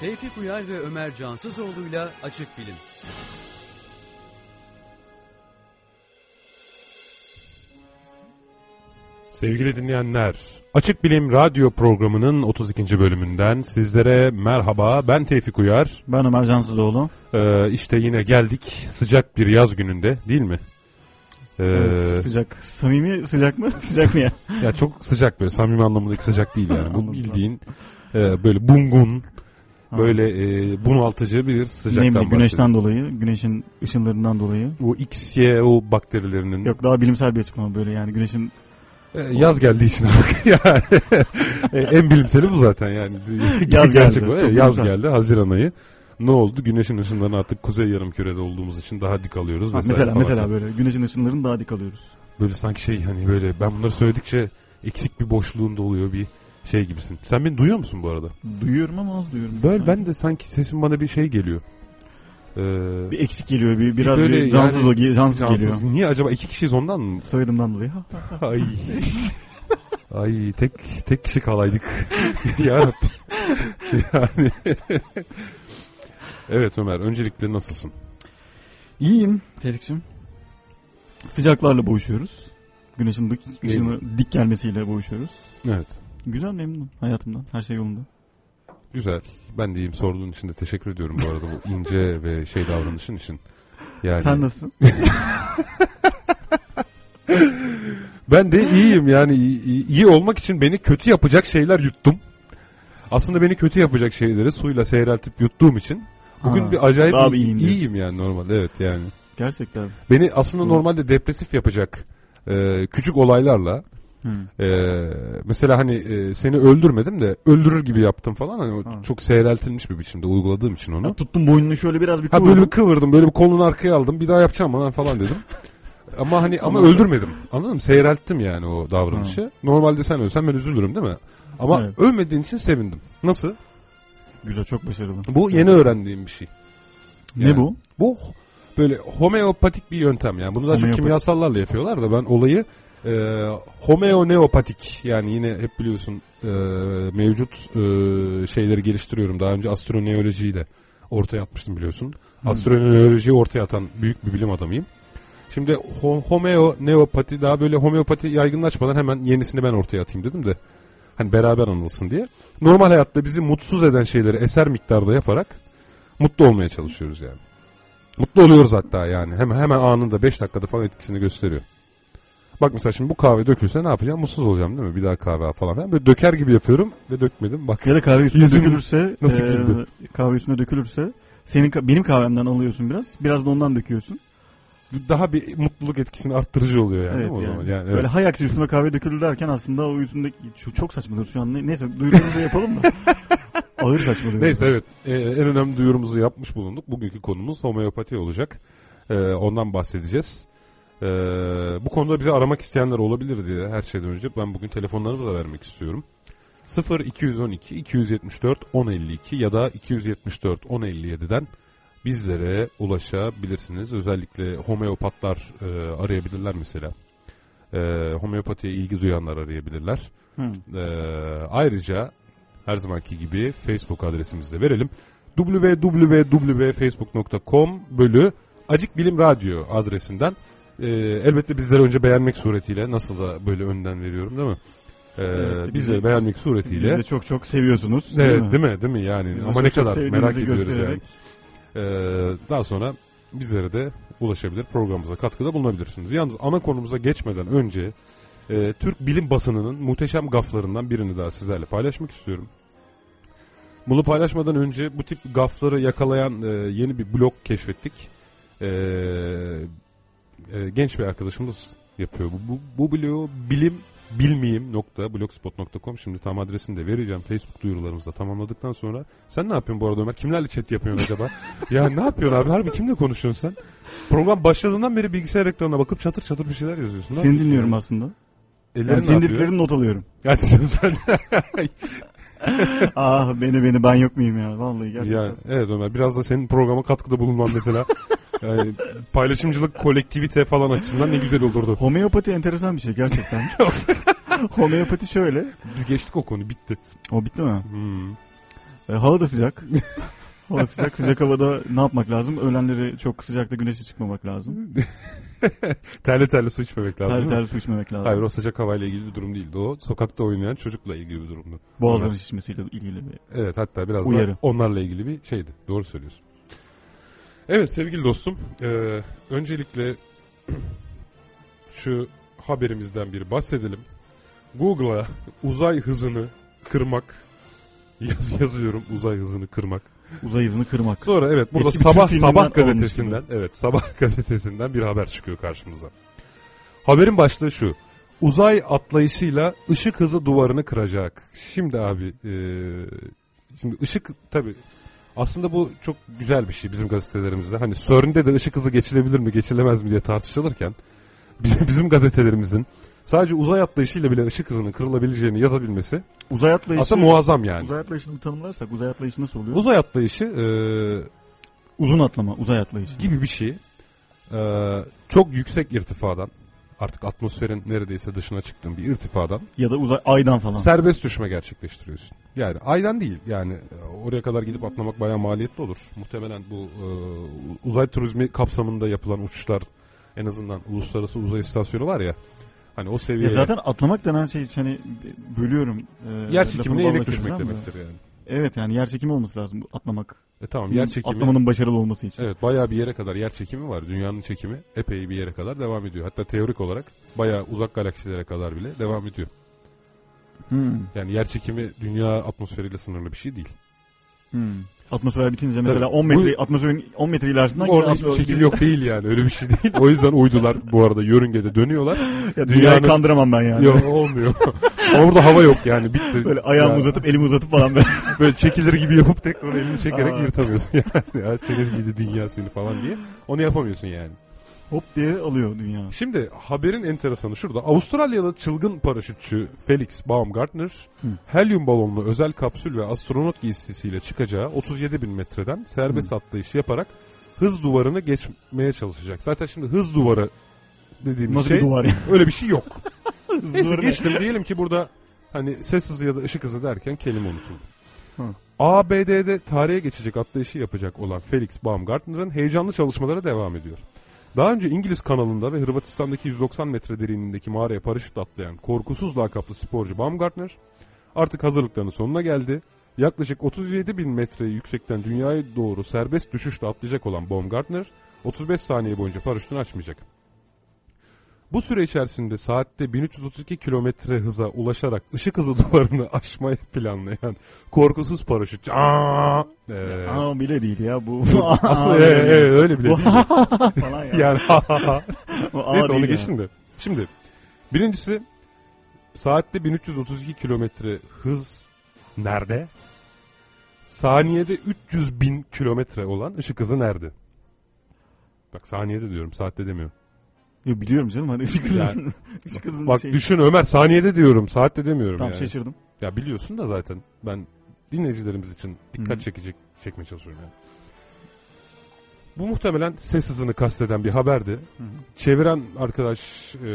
Tevfik Uyar ve Ömer Cansızoğlu'yla Açık Bilim. Sevgili dinleyenler, Açık Bilim Radyo programının 32. bölümünden sizlere merhaba. Ben Tevfik Uyar. Ben Ömer Cansızoğlu. Ee, işte yine geldik sıcak bir yaz gününde değil mi? Ee, Evet, sıcak. Samimi sıcak mı? Sıcak mı ya? ya çok sıcak böyle samimi anlamındaki sıcak değil yani. Bu bildiğin e, böyle bungun. Böyle e, bunaltıcı bir sıcaktan Nemli, güneşten dolayı, güneşin ışınlarından dolayı. Bu XYO bakterilerinin Yok daha bilimsel bir açıklama böyle yani güneşin e, yaz geldiği için yani e, en bilimseli bu zaten yani. Yaz Gerçek geldi, bu, çok Yaz bilimsel. geldi Haziran ayı. Ne oldu? Güneşin ışınlarını artık kuzey yarımkürede olduğumuz için daha dik alıyoruz. Ha, mesela falan. mesela böyle güneşin ışınlarını daha dik alıyoruz. Böyle sanki şey hani böyle ben bunları söyledikçe eksik bir boşluğunda oluyor bir şey gibisin. Sen beni duyuyor musun bu arada? Duyuyorum ama az duyuyorum. Böyle ben de sanki sesim bana bir şey geliyor. Ee, bir eksik geliyor, bir biraz böyle bir cansız, yani- o- cansız, cansız. geliyor. Niye acaba iki kişiyiz ondan mı? Soyadımdan dolayı. Ay. Ay tek tek kişi kalaydık. ya Rabbi. yani. evet Ömer öncelikle nasılsın? İyiyim Tebrik'cim. Sıcaklarla boğuşuyoruz. Güneşin dik, ışını dik gelmesiyle boğuşuyoruz. Evet. Güzel memnunum hayatımdan. Her şey yolunda. Güzel. Ben de iyiyim. Sorduğun için de teşekkür ediyorum bu arada bu ince ve şey davranışın için. Yani Sen nasılsın? ben de iyiyim yani iyi, olmak için beni kötü yapacak şeyler yuttum. Aslında beni kötü yapacak şeyleri suyla seyreltip yuttuğum için bugün Ha, bir acayip daha iyi- bir iyiyim iyiyim yani normalde evet yani. Gerçekten. Beni aslında Hı. normalde depresif yapacak e, küçük olaylarla Hı. e, mesela hani e, seni öldürmedim de öldürür gibi yaptım falan hani Ha. çok seyreltilmiş bir biçimde uyguladığım için onu. Ya tuttum boynunu şöyle biraz bir Ha böyle bir kıvırdım böyle bir kolunu arkaya aldım bir daha yapacağım falan falan dedim. ama hani ama öldürmedim. Anladın mı? Seyrelttim yani o davranışı. Normalde sen ölsen ben üzülürüm değil mi? Ama Evet. ölmediğin için sevindim. Nasıl? Güzel çok başarılı. Bu yeni öğrendiğim bir şey. Ne Yani. bu? Bu h- böyle homeopatik bir yöntem yani. Bunu daha çok kimyasallarla yapıyorlar da ben olayı e, homeoneopatik yani yine hep biliyorsun e, mevcut e, şeyleri geliştiriyorum. Daha önce astroneolojiyi de ortaya atmıştım biliyorsun. Hı. Astroneolojiyi ortaya atan büyük bir bilim adamıyım. Şimdi ho- homeoneopati daha böyle homeopati yaygınlaşmadan hemen yenisini ben ortaya atayım dedim de hani beraber anılsın diye. Normal hayatta bizi mutsuz eden şeyleri eser miktarda yaparak mutlu olmaya çalışıyoruz yani. Mutlu oluyoruz hatta yani. Hemen hemen anında 5 dakikada falan etkisini gösteriyor. Bak mesela şimdi bu kahve dökülse ne yapacağım? Mutsuz olacağım değil mi? Bir daha kahve al falan. filan. Böyle döker gibi yapıyorum ve dökmedim. Bak Ya da kahve üstüne Yüzüm dökülürse nasıl güldü? kahve üstüne dökülürse senin benim kahvemden alıyorsun biraz. Biraz da ondan döküyorsun. daha bir mutluluk etkisini arttırıcı oluyor yani. evet o yani. zaman? Yani evet. Böyle hay aksi üstüme kahve dökülür derken aslında o üstündeki şu çok saçmadır şu an. Ne- Neyse duyurumuzu yapalım da. Ağır saçmalıyor. Neyse evet Ee, en önemli duyurumuzu yapmış bulunduk. Bugünkü konumuz homeopati olacak. Ee, ondan bahsedeceğiz. Ee, bu konuda bizi aramak isteyenler olabilir diye her şeyden önce ben bugün telefonlarımızı da vermek istiyorum. 0 212 274 1052 ya da 274 1057'den bizlere ulaşabilirsiniz. Özellikle homeopatlar e, arayabilirler mesela. E, homeopatiye ilgi duyanlar arayabilirler. Hı. Ee, ayrıca her zamanki gibi Facebook adresimizi de verelim. www.facebook.com bölü Acık Bilim Radyo adresinden e, elbette bizleri önce beğenmek suretiyle nasıl da böyle önden veriyorum değil mi? Ee, Evet, bizleri beğenmek suretiyle. de çok çok seviyorsunuz. Evet, değil mi? Değil mi? Yani Bizi de ama ne kadar merak ediyoruz yani. Ee, daha sonra bizlere de ulaşabilir, programımıza katkıda bulunabilirsiniz. Yalnız ana konumuza geçmeden önce e, Türk bilim basınının muhteşem gaflarından birini daha sizlerle paylaşmak istiyorum. Bunu paylaşmadan önce bu tip gafları yakalayan e, yeni bir blog keşfettik. E, e, genç bir arkadaşımız yapıyor. Bu, bu, bu blogu bilim bilmeyeyim nokta blogspot.com şimdi tam adresini de vereceğim Facebook duyurularımızda tamamladıktan sonra sen ne yapıyorsun bu arada Ömer kimlerle chat yapıyorsun acaba ya ne yapıyorsun abi harbi kimle konuşuyorsun sen program başladığından beri bilgisayar ekranına bakıp çatır çatır bir şeyler yazıyorsun Ne Seni dinliyorum ya? aslında. Ellerin Yani senin dediklerini not alıyorum. Yani sen, sen ah beni beni ben yok muyum ya vallahi gerçekten. ya, evet Ömer biraz da senin programa katkıda bulunman mesela yani paylaşımcılık kolektivite falan açısından ne güzel olurdu. Homeopati enteresan bir şey gerçekten. Homeopati şöyle. Biz geçtik o konu bitti. O bitti mi? Hmm. E, hava da sıcak. hava sıcak. Sıcak havada ne yapmak lazım? Öğlenleri çok sıcakta güneşe çıkmamak lazım. terli terli su içmemek lazım. Terli terli su içmemek lazım. Hayır o sıcak havayla ilgili bir durum değildi. O sokakta oynayan çocukla ilgili bir durumdu. Boğazların şişmesiyle ilgili bir Evet hatta biraz Uyarı. da onlarla ilgili bir şeydi. Doğru söylüyorsun. Evet sevgili dostum. eee, öncelikle şu haberimizden bir bahsedelim. Google'a uzay hızını kırmak yaz- yazıyorum uzay hızını kırmak. uzay hızını kırmak. Sonra evet burada Eski sabah sabah gazetesinden evet sabah gazetesinden bir haber çıkıyor karşımıza. Haberin başlığı şu. Uzay atlayışıyla ışık hızı duvarını kıracak. Şimdi abi eee, şimdi ışık tabi aslında bu çok güzel bir şey bizim gazetelerimizde. Hani CERN'de de ışık hızı geçilebilir mi geçilemez mi diye tartışılırken bizim, bizim gazetelerimizin sadece uzay atlayışıyla bile ışık hızının kırılabileceğini yazabilmesi Uzay atlayışı. aslında muazzam yani. Uzay atlayışını tanımlarsak uzay atlayışı nasıl oluyor? Uzay atlayışı eee Uzun atlama, uzay atlayışı. gibi bir şey. Ee, çok yüksek irtifadan artık atmosferin neredeyse dışına çıktığın bir irtifadan Ya da uzay aydan falan. serbest düşme gerçekleştiriyorsun. Yani aydan değil yani e, oraya kadar gidip atlamak bayağı maliyetli olur. Muhtemelen bu e, uzay turizmi kapsamında yapılan uçuşlar en azından uluslararası uzay istasyonu var ya hani o Ya seviyeye zaten atlamak denen şey hani bölüyorum. E, yer çekimine yenik düşmek demektir yani. Evet yani yer çekimi olması lazım atlamak. E tamam yer çekimi Atlamanın başarılı olması için. Evet bayağı bir yere kadar yer çekimi var. Dünyanın çekimi epey bir yere kadar devam ediyor. Hatta teorik olarak bayağı uzak galaksilere kadar bile devam ediyor. Hmm. Yani yer çekimi dünya atmosferiyle sınırlı bir şey değil. Hmm. Atmosfer bitince mesela Tabii. 10 metre atmosferin 10 metre ilerisinden Orada hiçbir şekil yok değil yani. Öyle bir şey değil. O yüzden uydular bu arada yörüngede dönüyorlar. Ya dünyayı kandıramam ben yani. Yok olmuyor. Orada hava yok yani bitti. Böyle ayağımı Ya, uzatıp elimi uzatıp falan böyle. Böyle çekilir gibi yapıp tekrar elini çekerek Aa. yırtamıyorsun yani. Ya senin gibi dünya seni falan diye. Onu yapamıyorsun yani. Hop diye alıyor dünya. Şimdi haberin enteresanı şurada. Avustralyalı çılgın paraşütçü Felix Baumgartner Hı. helyum balonlu özel kapsül ve astronot giysisiyle çıkacağı 37 bin metreden serbest atlayış yaparak hız duvarını geçmeye çalışacak. Zaten şimdi hız duvarı dediğimiz Nasıl şey duvar öyle bir şey yok. Neyse geçtim diyelim ki burada hani ses hızı ya da ışık hızı derken kelime unutuldu. Hı. ABD'de tarihe geçecek atlayışı yapacak olan Felix Baumgartner'ın heyecanlı çalışmaları devam ediyor. Daha önce İngiliz kanalında ve Hırvatistan'daki 190 metre derinliğindeki mağaraya paraşütle atlayan korkusuz lakaplı sporcu Baumgartner artık hazırlıklarının sonuna geldi. Yaklaşık 37 bin metre yüksekten dünyaya doğru serbest düşüşle atlayacak olan Baumgartner 35 saniye boyunca paraşütünü açmayacak. Bu süre içerisinde saatte 1332 kilometre hıza ulaşarak ışık hızı duvarını aşmayı planlayan korkusuz paraşütçü. Aa, Ee, Aa bile değil ya bu. aslında e, e, öyle bile değil. falan ya. yani Neyse onu geçtim de. Şimdi birincisi saatte 1332 kilometre hız nerede? Saniyede 300 bin kilometre olan ışık hızı nerede? Bak saniyede diyorum saatte demiyorum. Yo, biliyorum canım hani ışık hızının. Yani- ışık hızının Bak şey- düşün Ömer saniyede diyorum saatte demiyorum Tamam yani. şaşırdım. Ya biliyorsun da zaten ben dinleyicilerimiz için dikkat çekecek çekmeye çalışıyorum yani. Bu muhtemelen ses hızını kasteden bir haberdi. Hı hı. Çeviren arkadaş e,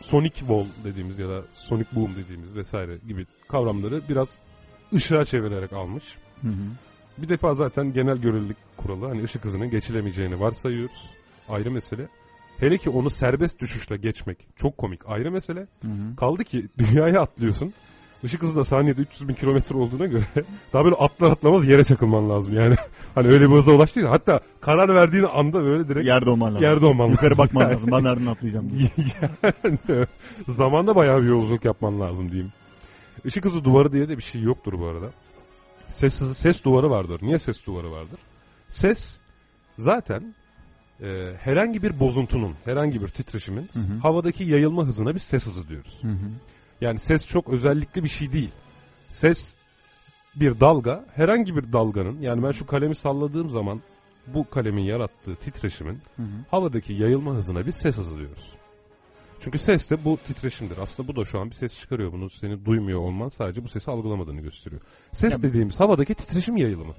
Sonic Wall dediğimiz ya da Sonic Boom dediğimiz vesaire gibi kavramları biraz ışığa çevirerek almış. Hı hı. Bir defa zaten genel görelilik kuralı hani ışık hızının geçilemeyeceğini varsayıyoruz. Ayrı mesele. Hele ki onu serbest düşüşle geçmek çok komik ayrı mesele. Hı hı. Kaldı ki dünyaya atlıyorsun. Işık hızı da saniyede 300 bin kilometre olduğuna göre daha böyle atlar atlamaz yere çakılman lazım yani. Hani öyle bir hıza ulaştıysa hatta karar verdiğin anda böyle direkt Yerde olman lazım. yerde olman Yukarı lazım. bakman Yani. lazım. Ben nereden atlayacağım diye. yani, zamanda bayağı bir yolculuk yapman lazım diyeyim. Işık hızı duvarı diye de bir şey yoktur bu arada. Ses ses duvarı vardır. Niye ses duvarı vardır? Ses zaten e, herhangi bir bozuntunun, herhangi bir titreşimin Hı hı. havadaki yayılma hızına biz ses hızı diyoruz. Hı hı. Yani ses çok özellikli bir şey değil. Ses bir dalga, herhangi bir dalganın yani ben şu kalemi salladığım zaman bu kalemin yarattığı titreşimin Hı hı. havadaki yayılma hızına biz ses hızı diyoruz. Çünkü ses de bu titreşimdir. Aslında bu da şu an bir ses çıkarıyor. Bunu seni duymuyor olman sadece bu sesi algılamadığını gösteriyor. Ses Ya- dediğimiz havadaki titreşim yayılımı.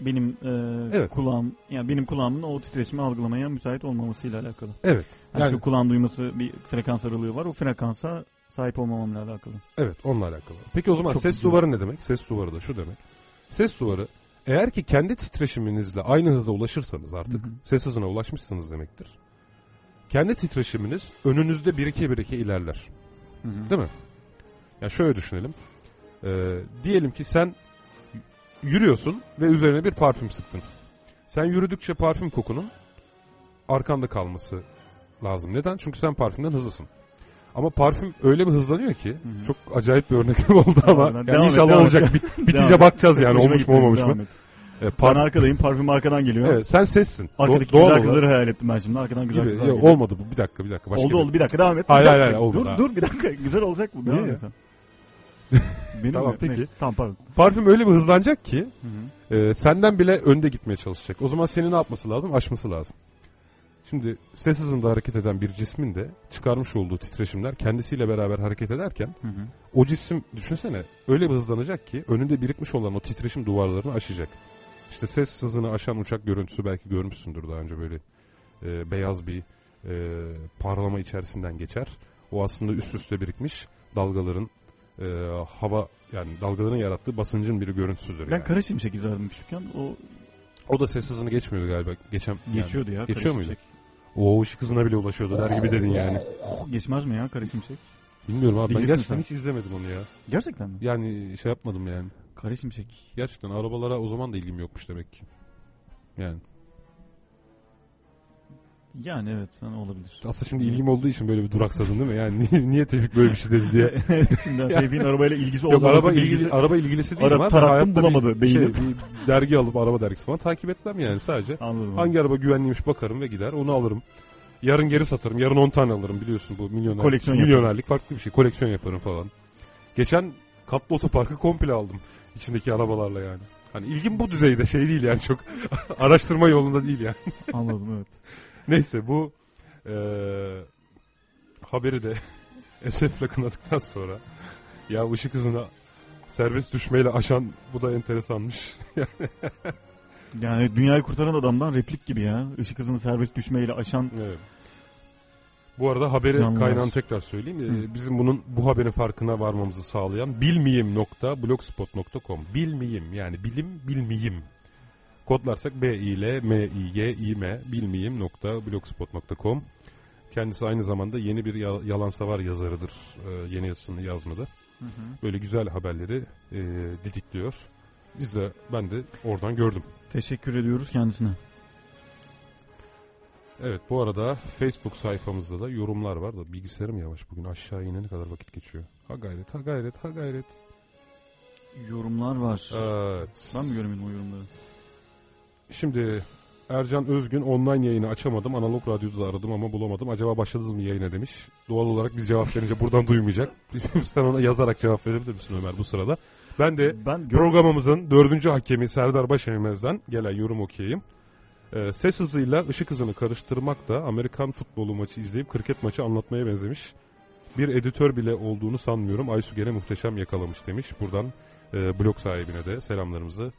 Benim e, Evet. kulağım yani benim kulağımın o titreşimi algılamaya müsait olmamasıyla alakalı. Evet. Yani, Yani şu kulağın duyması bir frekans aralığı var. O frekansa sahip olmamamla alakalı. Evet onunla alakalı. Peki o zaman Çok ses güzel. duvarı ne demek? Ses duvarı da şu demek. Ses duvarı eğer ki kendi titreşiminizle aynı hıza ulaşırsanız artık Hı hı. ses hızına ulaşmışsınız demektir. Kendi titreşiminiz önünüzde birike birike ilerler. Hı hı. Değil mi? Ya şöyle düşünelim. Ee, diyelim ki sen yürüyorsun ve üzerine bir parfüm sıktın. Sen yürüdükçe parfüm kokunun arkanda kalması lazım. Neden? Çünkü sen parfümden hızlısın. Ama parfüm öyle bir hızlanıyor ki hı. çok acayip bir örnek oldu ama et, yani devam et, inşallah devam olacak. et. Bitince et. bakacağız yani Hoşuma olmuş mu olmamış mı? et. Ee, Ben arkadayım parfüm arkadan geliyor. evet, sen sessin. Arkadaki Do- güzel kızları hayal ettim ben şimdi. Arkadan güzel gibi. kızlar Ya, olmadı bu. Bir dakika bir dakika. Başka oldu bir- oldu bir dakika devam et. Hayır, hayır, hayır, olmadı Dur ha. dur bir dakika güzel olacak bu. Devam et. Benim Tamam, mi? peki. Tamam pardon. Parfüm öyle bir hızlanacak ki Hı hı. Ee, senden bile önde gitmeye çalışacak. O zaman senin ne yapması lazım? Aşması lazım. Şimdi ses hızında hareket eden bir cismin de çıkarmış olduğu titreşimler kendisiyle beraber hareket ederken Hı hı. o cisim düşünsene öyle bir hızlanacak ki önünde birikmiş olan o titreşim duvarlarını aşacak. İşte ses hızını aşan uçak görüntüsü belki görmüşsündür daha önce böyle e, beyaz bir e, parlama içerisinden geçer. O aslında üst üste birikmiş dalgaların e, hava yani dalgaların yarattığı basıncın bir görüntüsüdür. Ben yani. kara şimşek izlerdim küçükken. O O da ses hızını geçmiyordu galiba. Geçen yani geçiyordu ya. geçiyor muydu? O ışık hızına bile ulaşıyordu der gibi dedin yani. Geçmez mi ya kara şimşek? Bilmiyorum abi ben Bilirsin gerçekten sen. hiç izlemedim onu ya. Gerçekten mi? Yani şey yapmadım yani. Kara şimşek. Gerçekten arabalara o zaman da ilgim yokmuş demek ki. Yani Yani evet hani olabilir. aslında şimdi ilgim olduğu için böyle bir duraksadın değil mi? Yani niye, niye Tevfik böyle bir şey dedi diye. şimdi Tevfik'in arabayla ilgisi Yok olmaması araba bilgisi- ilgili, araba ilgilisi değil ama tarattım, bulamadı bir, beynim. şey, bir dergi alıp araba dergisi falan takip etmem yani sadece. Anladım. Hangi araba güvenliymiş bakarım ve gider onu alırım. Yarın geri satarım. Yarın 10 tane alırım biliyorsun bu milyoner, Koleksiyon milyonerlik farklı bir şey. Koleksiyon yaparım falan. Geçen katlı otoparkı komple aldım. içindeki arabalarla yani. Hani ilgim bu düzeyde şey değil yani çok araştırma yolunda değil yani. Anladım evet. Neyse bu eee, haberi de esefle kınadıktan sonra ya ışık hızına serbest düşmeyle aşan bu da enteresanmış. Yani dünyayı kurtaran adamdan replik gibi ya. Işık hızını serbest düşmeyle aşan Evet. Bu arada haberi Canlılar. kaynağını tekrar söyleyeyim. Hı. Bizim bunun bu haberin farkına varmamızı sağlayan bilmiyim.blogspot.com Bilmiyim yani bilim bilmiyim. Kodlarsak B I L M I Y I M bilmiyim.blogspot.com Kendisi aynı zamanda yeni bir ya- yalan savar yazarıdır. Ee, yeni yazısını yazmadı. Böyle güzel haberleri e, didikliyor. Biz de ben de oradan gördüm. Teşekkür ediyoruz kendisine. Evet bu arada Facebook sayfamızda da yorumlar var da bilgisayarım yavaş bugün aşağı inene kadar vakit geçiyor. Ha gayret ha gayret ha gayret. Yorumlar var. Evet. Ben mi göremedim o yorumları? Şimdi Ercan Özgün online yayını açamadım. Analog radyoda da aradım ama bulamadım. Acaba başladınız mı yayına demiş. Doğal olarak biz cevap verince buradan duymayacak. Sen ona yazarak cevap verebilir misin Ömer bu sırada? Ben de Ben Programımızın dördüncü hakemi Serdar Başeymez'den gelen yorum okuyayım. Ee, ses hızıyla ışık hızını karıştırmak da Amerikan futbolu maçı izleyip kriket maçı anlatmaya benzemiş. Bir editör bile olduğunu sanmıyorum. Aysu gene muhteşem yakalamış demiş. Buradan e, blog sahibine de selamlarımızı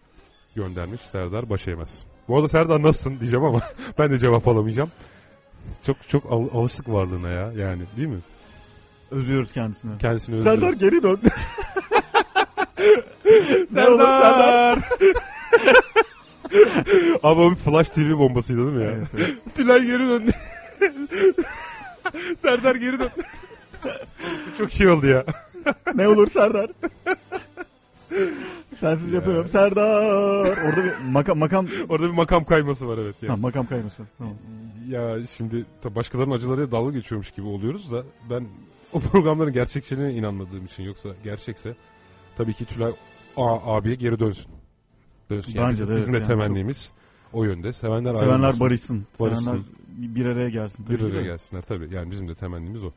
göndermiş Serdar Başeymez. Bu arada Serdar nasılsın diyeceğim ama ben de cevap alamayacağım. Çok çok al- alıştık varlığına ya yani değil mi? özlüyoruz kendisini. Kendisini özlüyoruz. Serdar geri dön. Serdar! Ama o bir Flash TV bombasıydı değil mi ya? evet, evet. Tülay geri döndü. Serdar geri döndü. Çok şey oldu ya. ne olur Serdar. Sensiz Ya. yapıyorum. Serdar. Orada bir makam makam Orada bir makam kayması var evet. ha, Ya, makam kayması. Tamam. ya şimdi tabii başkalarının acılarıyla dalga geçiyormuş gibi oluyoruz da ben o programların gerçekçiliğine inanmadığım için yoksa gerçekse tabii ki Tülay A abiye geri dönsün. Dönsün. Yani Bence bizim, de evet bizim de yani temennimiz o yönde. Sevenler, Sevenler ayrılmasın. barışsın. Barışsın. Sevenler bir araya gelsin. Bir Tabii ki araya gelsinler tabii. Yani bizim de temennimiz o.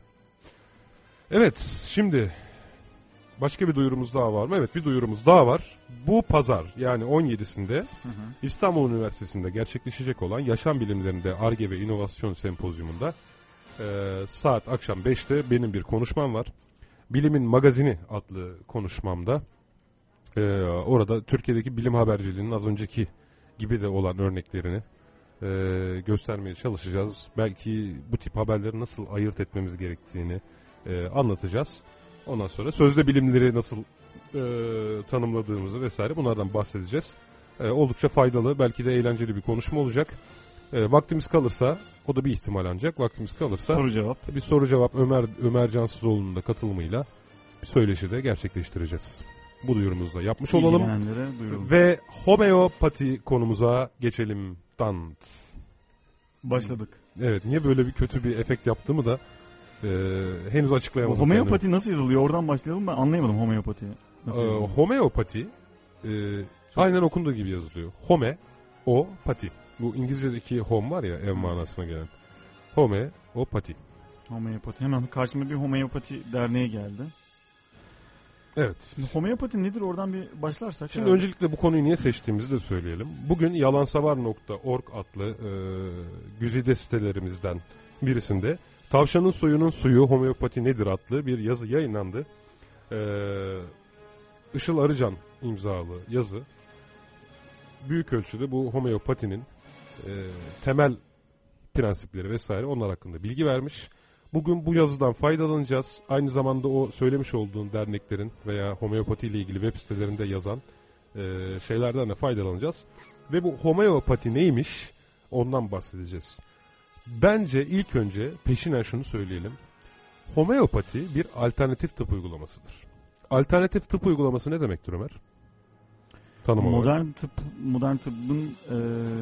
Evet şimdi başka bir duyurumuz daha var mı? Evet bir duyurumuz daha var. Bu pazar yani 17'sinde Hı hı. İstanbul Üniversitesi'nde gerçekleşecek olan Yaşam Bilimlerinde ARGE ve İnovasyon Sempozyumunda e, saat akşam 5'te benim bir konuşmam var. Bilimin Magazini adlı konuşmamda e, orada Türkiye'deki bilim haberciliğinin az önceki gibi de olan örneklerini e, göstermeye çalışacağız. Belki bu tip haberleri nasıl ayırt etmemiz gerektiğini, e, anlatacağız. Ondan sonra sözde bilimleri nasıl e, tanımladığımızı vesaire bunlardan bahsedeceğiz. E, oldukça faydalı belki de eğlenceli bir konuşma olacak. E, vaktimiz kalırsa o da bir ihtimal ancak vaktimiz kalırsa Soru cevap. bir soru cevap Ömer Ömer Cansızoğlu'nun da katılımıyla bir söyleşi de gerçekleştireceğiz. Bu duyurumuzu da yapmış olalım. Ve homeopati konumuza geçelim. Dant. Başladık. Evet niye böyle bir kötü bir efekt yaptığımı da e, henüz açıklayamadım. homeopati nasıl yazılıyor? Oradan başlayalım ben anlayamadım homeopatiyi. Nasıl kendime. E, yazılıyor? homeopati e, aynen okunduğu gibi yazılıyor. Home, o, pati. Bu İngilizce'deki home var ya ev manasına gelen. Home, o, pati. Homeopati. Hemen karşıma bir homeopati derneği geldi. Evet. Şimdi homeopati nedir oradan bir başlarsak. Şimdi herhalde. öncelikle bu konuyu niye seçtiğimizi de söyleyelim. Bugün yalansavar.org adlı e, güzide sitelerimizden birisinde Tavşanın suyunun suyu homeopati nedir adlı bir yazı yayınlandı. E, Işıl Arıcan imzalı yazı büyük ölçüde bu homeopatinin e, temel prensipleri vesaire onlar hakkında bilgi vermiş. Bugün bu yazıdan faydalanacağız. Aynı zamanda o söylemiş olduğun derneklerin veya homeopati ile ilgili web sitelerinde yazan e, şeylerden de faydalanacağız. Ve bu homeopati neymiş ondan bahsedeceğiz. Bence ilk önce peşinen şunu söyleyelim. Homeopati bir alternatif tıp uygulamasıdır. Alternatif tıp uygulaması ne demektir Ömer? Tanım olarak. modern tıp modern tıbbın e,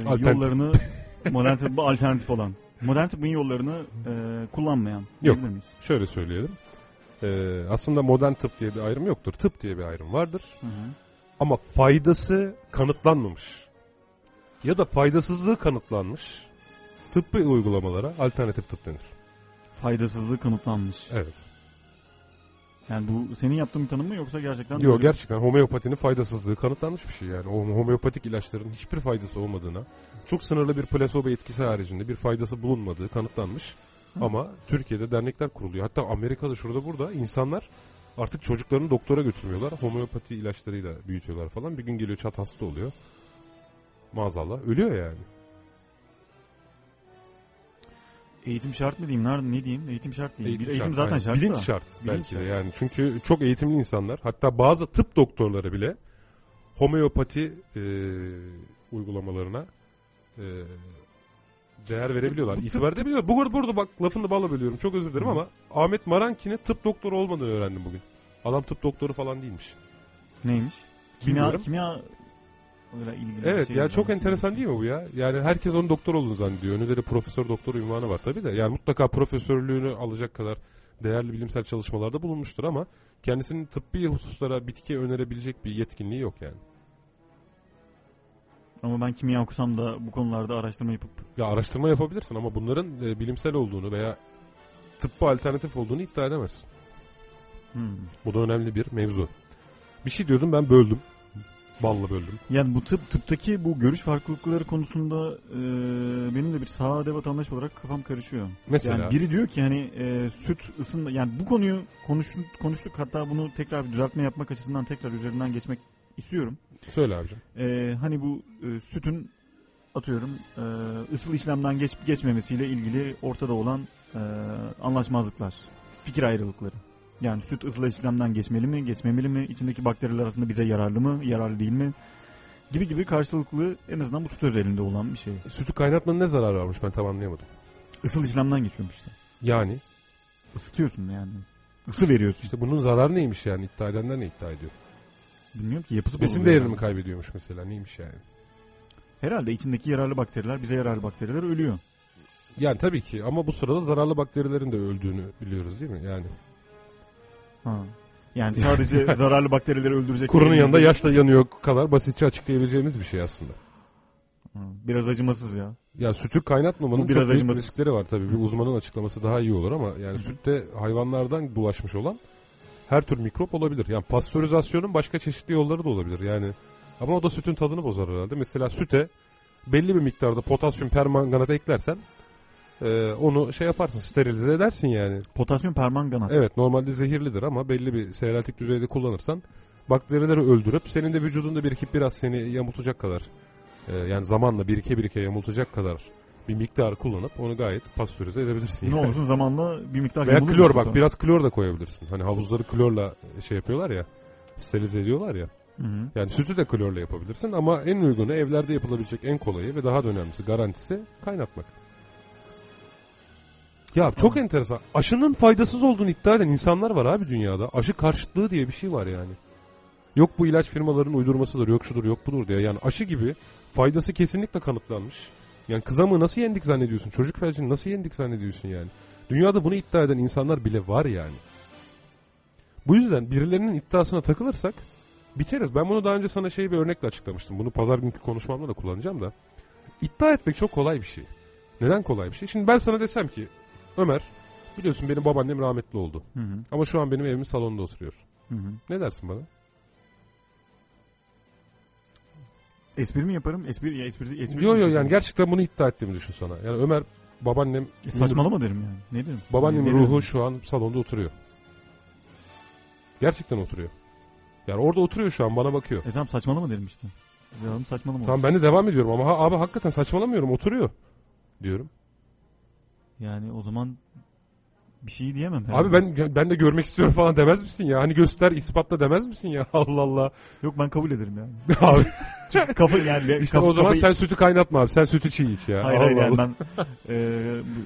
Alternatif. yollarını modern tıbba alternatif olan modern tıbbın yollarını e, kullanmayan Yok. Şöyle söyleyelim. Ee, aslında modern tıp diye bir ayrım yoktur. Tıp diye bir ayrım vardır. Hı hı. Ama faydası kanıtlanmamış ya da faydasızlığı kanıtlanmış tıbbi uygulamalara alternatif tıp denir. Faydasızlığı kanıtlanmış. Evet. Yani bu senin yaptığın bir tanım mı yoksa gerçekten Yok böyle- gerçekten homeopatinin faydasızlığı kanıtlanmış bir şey yani. O homeopatik ilaçların hiçbir faydası olmadığına, çok sınırlı bir plasebo etkisi haricinde bir faydası bulunmadığı kanıtlanmış. Hı. Ama Türkiye'de dernekler kuruluyor. Hatta Amerika'da şurada burada insanlar artık çocuklarını doktora götürmüyorlar. Homeopati ilaçlarıyla büyütüyorlar falan. Bir gün geliyor çat hasta oluyor. Maazallah ölüyor yani. Eğitim şart mı diyeyim? Nerede ne diyeyim? Eğitim şart diyeyim. Eğitim, Bir eğitim şart, zaten aynen. şart Bilinç da. şart Bilinç belki de şart. yani. Çünkü çok eğitimli insanlar hatta bazı tıp doktorları bile homeopati e, uygulamalarına e, değer verebiliyorlar. Bu İtibar edebiliyorlar. Bu burada bak lafını balla bölüyorum. Çok özür dilerim Hı. ama Ahmet Maranki'nin tıp doktoru olmadığını öğrendim bugün. Adam tıp doktoru falan değilmiş. Neymiş? Kimya, Bilmiyorum. kimya öyle ilgili Evet şey ya çok enteresan değil mi bu ya? Yani herkes onun doktor olduğunu zannediyor. Önünde de profesör doktor ünvanı var tabii de. Yani mutlaka profesörlüğünü alacak kadar değerli bilimsel çalışmalarda bulunmuştur ama kendisinin tıbbi hususlara bitki önerebilecek bir yetkinliği yok yani. Ama ben kimya okusam da bu konularda araştırma yapıp Ya araştırma yapabilirsin ama bunların e, bilimsel olduğunu veya tıbba alternatif olduğunu iddia edemezsin. hmm. Bu da önemli bir mevzu. Bir şey diyordum ben böldüm. Balla böldüm. Yani bu tıp tıptaki bu görüş farklılıkları konusunda e, benim de bir sade vatandaş olarak kafam karışıyor. Mesela Yani biri diyor ki hani e, süt ısınma yani bu konuyu konuştuk, konuştuk hatta bunu tekrar bir düzeltme yapmak açısından tekrar üzerinden geçmek istiyorum. söyle abicim. E, hani bu e, sütün atıyorum e, ısıl işlemden geç, geçmemesiyle ilgili ortada olan e, anlaşmazlıklar, fikir ayrılıkları. Yani süt ısıl işlemden geçmeli mi, geçmemeli mi, içindeki bakteriler arasında bize yararlı mı, yararlı değil mi gibi gibi karşılıklı en azından bu süt özelinde olan bir şey. Sütü kaynatmanın ne zararı varmış ben tam anlayamadım. Isıl işlemden geçiyormuş işte. Yani Isıtıyorsun yani. Isı veriyorsun. işte bunun zararı neymiş yani iddia edenler ne iddia ediyor? Bilmiyorum ki yapısı Besin değerini yani. mi kaybediyormuş mesela neymiş yani? Herhalde içindeki yararlı bakteriler, bize yararlı bakteriler ölüyor. Yani tabii ki ama bu sırada zararlı bakterilerin de öldüğünü biliyoruz değil mi? Yani Ha. Yani sadece zararlı bakterileri öldürecek. kurunun yanında yaşla yanıyor kadar basitçe açıklayabileceğimiz bir şey aslında. Biraz acımasız ya. Ya sütü kaynatmamanın Bu biraz çok büyük acımasız. riskleri var tabii. Bir uzmanın açıklaması daha iyi olur ama yani sütte hayvanlardan bulaşmış olan her tür mikrop olabilir. Yani pastörizasyonun başka çeşitli yolları da olabilir. Yani ama o da sütün tadını bozar herhalde. Mesela süte belli bir miktarda potasyum permanganat eklersen e, onu şey yaparsın sterilize edersin yani. Potasyum permanganat. Evet normalde zehirlidir ama belli bir seyreltik düzeyde kullanırsan bakterileri öldürüp senin de vücudunda birikip biraz seni yamultacak kadar e, yani zamanla birike birike yamultacak kadar bir miktar kullanıp onu gayet pastörize edebilirsin. Ne yani. olursun zamanla bir miktar Veya klor bak biraz klor da koyabilirsin. Hani havuzları klorla şey yapıyorlar ya sterilize ediyorlar ya. Hı hı. Yani sütü de klorla yapabilirsin ama en uygunu evlerde yapılabilecek en kolayı ve daha da önemlisi garantisi kaynatmak. Ya çok enteresan. Aşının faydasız olduğunu iddia eden insanlar var abi dünyada. Aşı karşıtlığı diye bir şey var yani. Yok bu ilaç firmalarının uydurmasıdır, yok şudur, yok budur diye. Yani aşı gibi faydası kesinlikle kanıtlanmış. Yani kızamığı nasıl yendik zannediyorsun? Çocuk felcini nasıl yendik zannediyorsun yani? Dünyada bunu iddia eden insanlar bile var yani. Bu yüzden birilerinin iddiasına takılırsak biteriz. Ben bunu daha önce sana şey bir örnekle açıklamıştım. Bunu pazar günkü konuşmamda da kullanacağım da. İddia etmek çok kolay bir şey. Neden kolay bir şey? Şimdi ben sana desem ki Ömer biliyorsun benim babaannem rahmetli oldu. Hı hı. Ama şu an benim evimin salonunda oturuyor. Hı hı. Ne dersin bana? Espri mi yaparım? Espri, espri, espri Yo yo yani gerçekten bunu iddia ettiğimi düşün sana. Yani Ömer babaannem E, saçmalama derim yani. Ne derim? babaannemin Ne derim? ruhu şu an salonda oturuyor. Gerçekten oturuyor. Yani orada oturuyor şu an bana bakıyor. E tamam saçmalama derim işte. Cevabım saçmalama. Tamam ben de devam ediyorum ama ha, abi hakikaten saçmalamıyorum oturuyor diyorum. Yani o zaman bir şey diyemem. herhalde. Abi ben ben de görmek istiyorum falan demez misin ya? Hani göster ispatla demez misin ya? Allah Allah. Yok ben kabul ederim yani. abi Çünkü kafa yani. işte kafa- o zaman kafayı- sen sütü kaynatma abi. Sen sütü çiğ iç ya. Hayır Allah hayır yani Allah. ben e,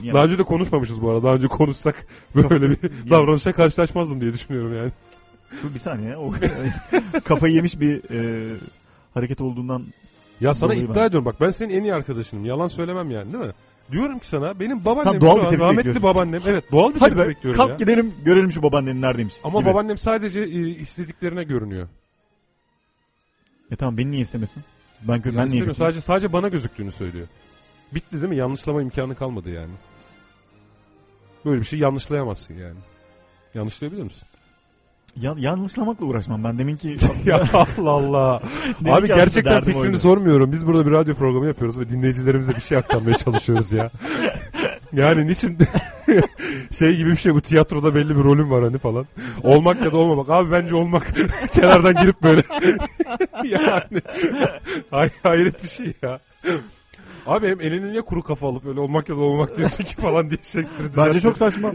yani, Daha önce de konuşmamışız bu arada. Daha önce konuşsak böyle bir Yani- davranışa karşılaşmazdım diye düşünüyorum yani. dur bir saniye. O kafayı yemiş bir e, hareket olduğundan Ya sana iddia ben- ediyorum bak ben senin en iyi arkadaşınım. Yalan söylemem yani değil mi? Diyorum ki sana benim babaannem Sen doğal şu bir an tepki rahmetli bekliyorsun. babaannem. Evet doğal bir Hadi tepki be bekliyorum kalk ya. gidelim görelim şu babaannen neredeymiş. Ama gibi. babaannem sadece e, istediklerine görünüyor. E tamam beni niye istemesin? Ben, ben niye istemiyor. bekleyeyim? sadece sadece bana gözüktüğünü söylüyor. Bitti değil mi? Yanlışlama imkanı kalmadı yani. Böyle bir şey yanlışlayamazsın yani. Yanlışlayabilir misin? Ya, yanlışlamakla uğraşmam. Ben deminki ya Allah Allah. Abi gerçekten fikrini oydu. sormuyorum. Biz burada bir radyo programı yapıyoruz ve dinleyicilerimize bir şey aktarmaya çalışıyoruz ya. Yani niçin şey gibi bir şey bu tiyatroda belli bir rolüm var hani falan. Olmak ya da olmamak. Abi bence olmak. Kenardan girip böyle. yani. Hay hayret bir şey ya. Abi hem elini niye kuru kafa alıp öyle olmak ya da olmamak diyorsun ki falan diye Shakespeare Bence çok saçma.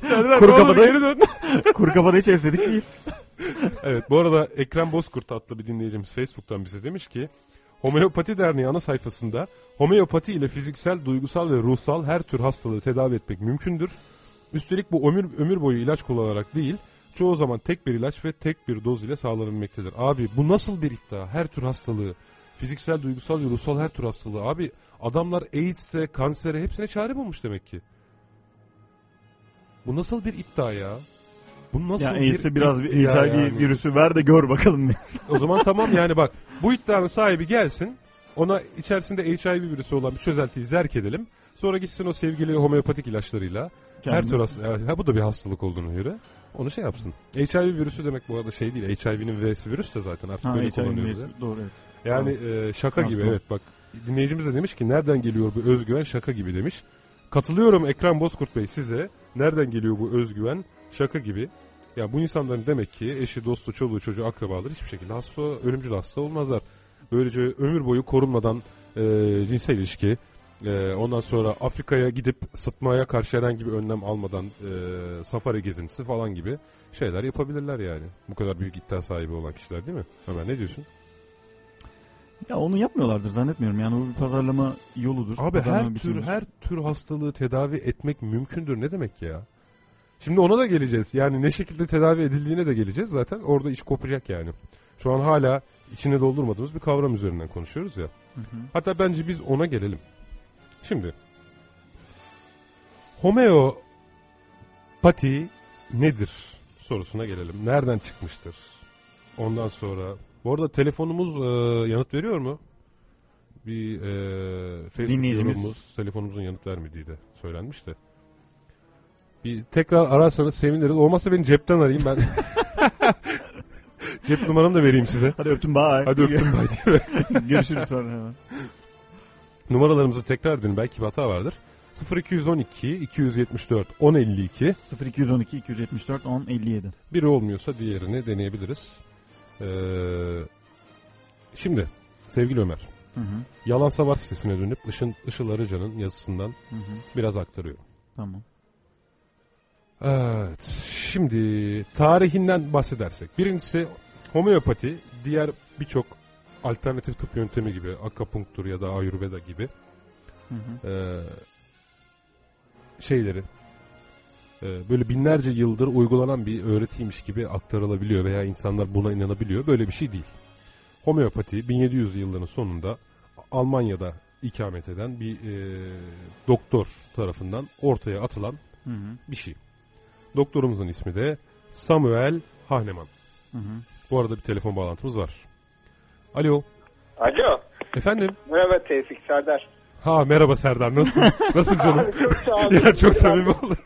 Serdar, Kuru kafada- geri dön. Kuru kafada hiç estetik değil. Evet bu arada Ekrem Bozkurt adlı bir dinleyicimiz Facebook'tan bize demiş ki Homeopati Derneği ana sayfasında homeopati ile fiziksel, duygusal ve ruhsal her tür hastalığı tedavi etmek mümkündür. Üstelik bu ömür, ömür boyu ilaç kullanarak değil, çoğu zaman tek bir ilaç ve tek bir doz ile sağlanabilmektedir. Abi bu nasıl bir iddia? Her tür hastalığı, fiziksel, duygusal ve ruhsal her tür hastalığı. Abi adamlar AIDS'e, kansere hepsine çare bulmuş demek ki. Bu nasıl bir iddia ya? Bu nasıl Ya bir biraz bir HIV yani? virüsü ver de gör bakalım. O zaman tamam yani bak bu iddianın sahibi gelsin. Ona içerisinde HIV virüsü olan bir çözeltiyi zerk edelim. Sonra gitsin o sevgili homeopatik ilaçlarıyla her tür hastalık, ha, bu da bir hastalık olduğunu göre onu şey yapsın. HIV virüsü demek bu arada şey değil. HIV'nin V'si virüs de zaten artık Ha, böyle kullanıyoruz. virüsü, ya. Doğru evet. Yani e, şaka gibi evet bak dinleyicimiz de demiş ki nereden geliyor bu özgüven şaka gibi demiş. Katılıyorum Ekrem Bozkurt Bey size. Nereden geliyor bu özgüven? Şaka gibi. Ya bu insanların demek ki eşi, dostu, çoluğu, çocuğu, akrabaları hiçbir şekilde hasta, ölümcül hasta olmazlar. Böylece ömür boyu korunmadan e, cinsel ilişki, e, ondan sonra Afrika'ya gidip sıtmaya karşı herhangi bir önlem almadan e, safari gezintisi falan gibi şeyler yapabilirler yani. Bu kadar büyük iddia sahibi olan kişiler değil mi? Ömer ne diyorsun? Ya onu yapmıyorlardır zannetmiyorum. Yani bu bir pazarlama yoludur. Abi Pazarlama her tür her tür hastalığı tedavi etmek mümkündür ne demek ya? Şimdi ona da geleceğiz. Yani ne şekilde tedavi edildiğine de geleceğiz. Zaten orada iş kopacak yani. Şu an hala içine doldurmadığımız bir kavram üzerinden konuşuyoruz ya. Hı hı. Hatta bence biz ona gelelim. Şimdi homeopati nedir sorusuna gelelim. Nereden çıkmıştır? Ondan sonra bu arada telefonumuz e, yanıt veriyor mu? Bir e, Facebook Dinleyicimiz- yorumumuz telefonumuzun yanıt vermediği de söylenmiş de. Bir tekrar ararsanız seviniriz. Olmazsa beni cepten arayayım ben. Cep numaramı da vereyim size. Hadi öptüm bye. Hadi öptüm bay diye. Görüşürüz sonra hemen. Numaralarımızı tekrar edin. Belki bir hata vardır. 0212 274 1052 0212 274 10 57. biri olmuyorsa diğerini deneyebiliriz. Ee, şimdi sevgili Ömer Hı hı. Yalan Savar sitesine dönüp Işın, Işıl Arıcan'ın yazısından Hı hı. biraz aktarıyorum. Tamam. Evet. Şimdi tarihinden bahsedersek. Birincisi homeopati diğer birçok alternatif tıp yöntemi gibi akupunktur ya da ayurveda gibi Hı hı. e, şeyleri böyle binlerce yıldır uygulanan bir öğretiymiş gibi aktarılabiliyor veya insanlar buna inanabiliyor. Böyle bir şey değil. Homeopati 1700 yılların sonunda Almanya'da ikamet eden bir e, doktor tarafından ortaya atılan Hı hı. bir şey. Doktorumuzun ismi de Samuel Hahnemann. Hı hı. Bu arada bir telefon bağlantımız var. Alo. Alo. Efendim? Merhaba Tevfik Serdar. Ha merhaba Serdar nasılsın? Nasılsın canım? çok sağ olun. ya çok samimi oldu.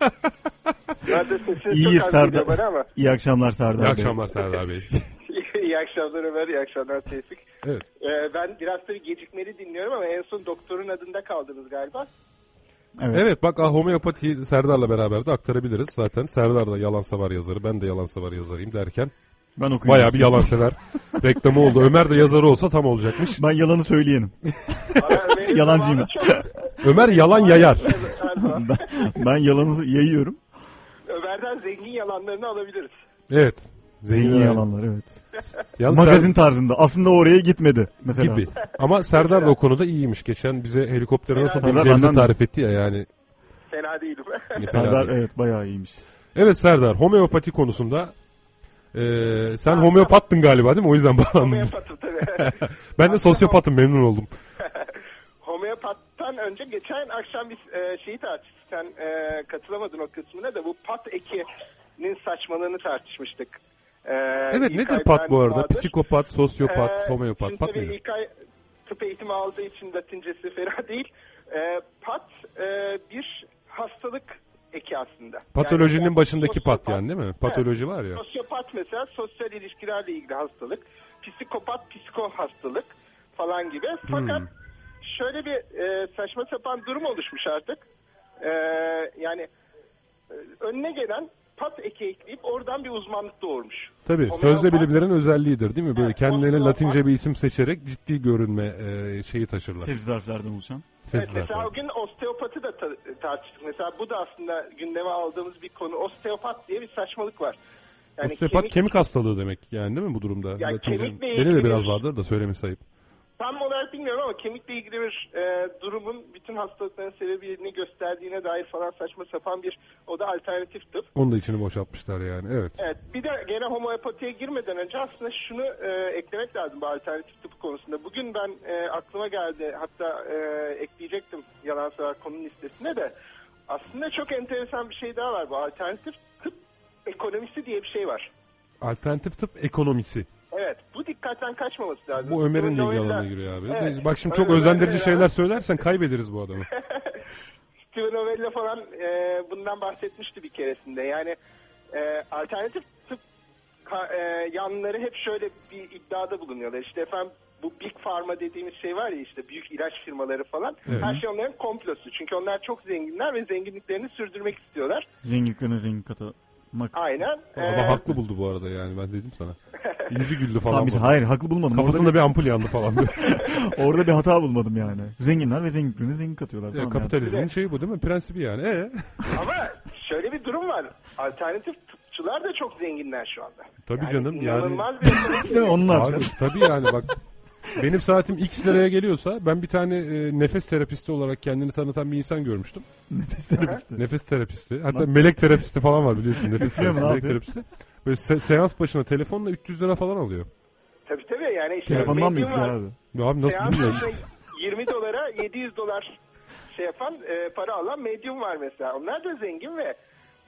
Sesiniz İyi çok az Serdar. geliyor bana ama. İyi akşamlar Serdar İyi Bey. akşamlar Serdar Bey. iyi akşamlar Ömer, iyi akşamlar Tevfik. Evet. Ee, ben biraz tabii gecikmeli dinliyorum ama en son doktorun adında kaldınız galiba. Evet. Evet bak ah, homeopatiyi Serdar'la beraber de aktarabiliriz. Zaten Serdar da yalan savar yazarı ben de yalan savar yazarıyım derken Ben okuyayım. bayağı bir yalan sever reklamı oldu. Ömer de yazarı olsa tam olacakmış. Ben yalanı söyleyenim. Benim Yalancıyım zamanım çok- Ömer yalan yayar. Ben, ben yalanı yayıyorum. Ömer'den zengin yalanlarını alabiliriz. Evet. Zengin yani. yalanlar evet. Yalnız Magazin tarzında. Aslında oraya gitmedi mesela. gibi. Ama Serdar da o konuda iyiymiş. Geçen bize helikoptere nasıl Serdar bineceğimizi benden- tarif etti ya yani. Fena değilim. Serdar evet bayağı iyiymiş. Evet Serdar homeopati konusunda eee, sen homeopattın galiba değil mi? O yüzden bağlandım. Homeopatım tabii. ben de sosyopatım memnun oldum. Homeopattan önce geçen akşam biz e, şeyi tartıştık. Sen e, katılamadın o kısmına da bu pat ekinin saçmalığını tartışmıştık. E, Evet İlkay nedir pat bu arada? Bahadır. Psikopat, sosyopat, Ee, homeopat. Pat nedir? İlkay tıp eğitimi aldığı için latincesi fena değil. E, pat e, bir hastalık eki aslında. Patolojinin Yani başındaki pat sosyopat- yani değil mi? Patoloji var ya. Sosyopat mesela sosyal ilişkilerle ilgili hastalık. Psikopat psiko hastalık falan gibi. Fakat Hmm. şöyle bir e, saçma sapan durum oluşmuş artık. E, yani önüne gelen pat eki ekleyip oradan bir uzmanlık doğurmuş. Tabii Homeopat- sözde bilimlerin özelliğidir değil mi? Böyle Evet, kendilerine homeopat- latince bir isim seçerek ciddi görünme e, şeyi taşırlar. Sessiz harflerden oluşan. Evet, mesela o gün osteopatı da ta- tartıştık. Mesela bu da aslında gündeme aldığımız bir konu. Osteopat diye bir saçmalık var. Yani Osteopat kemik, kemik- hastalığı demek yani değil mi bu durumda? Ya Latince- kemikle Benim de biraz bir- vardır da söylemesi ayıp. Tam olarak bilmiyorum ama kemikle ilgili bir e, durumun bütün hastalıkların sebebini gösterdiğine dair falan saçma sapan bir o da alternatif tıp. Onu da içini boşaltmışlar yani. Evet. Evet bir de gene homeopatiye girmeden önce aslında şunu e, eklemek lazım bu alternatif tıp konusunda. Bugün ben e, aklıma geldi hatta e, ekleyecektim yalan sever konunun listesine de. Aslında çok enteresan bir şey daha var bu alternatif tıp ekonomisi diye bir şey var. Alternatif tıp ekonomisi. Evet bu dikkatten kaçmaması lazım. Bu Ömer'in ilgi alanına giriyor abi. Evet. Bak şimdi çok Ömer- özendirici şeyler söylersen kaybederiz bu adamı. Steven Novella falan e, bundan bahsetmişti bir keresinde. Yani e, alternatif tıp ka- e, yanları hep şöyle bir iddiada bulunuyorlar. İşte efendim bu Big Pharma dediğimiz şey var ya işte büyük ilaç firmaları falan. Evet. Her şey onların komplosu. Çünkü onlar çok zenginler ve zenginliklerini sürdürmek istiyorlar. Zenginliklerine zengin katı. Aynen. Adam E, haklı buldu bu arada yani ben dedim sana. Yüzü güldü falan. Tamam, biz, hayır haklı bulmadım. Kafasında Orada bir ampul yandı falan. bir, orada bir hata bulmadım yani. Zenginler ve zenginliklerine zengin katıyorlar. Ya, Tamam yani. kapitalizmin şeyi bu değil mi? Prensibi yani. Ee? Ama şöyle bir durum var. Alternatif tıpçılar da çok zenginler şu anda. Tabii canım yani. İnanılmaz bir Değil mi? Onu ne Abi, tabii yani bak. Benim saatim X liraya geliyorsa ben bir tane e, nefes terapisti olarak kendini tanıtan bir insan görmüştüm. Nefes terapisti. Nefes terapisti. Hatta melek terapisti falan var biliyorsun. Nefes Biliyorum, terapisti, ne melek yapıyor? terapisti. Böyle se- seans başına telefonla 300 lira falan alıyor. Tabii tabii yani işte Telefondan mı medium izliyor var. abi? Ya abi nasıl Seans bilmiyorum. başına 20 dolara 700 dolar şey yapan e, para alan medyum var mesela. Onlar da zengin ve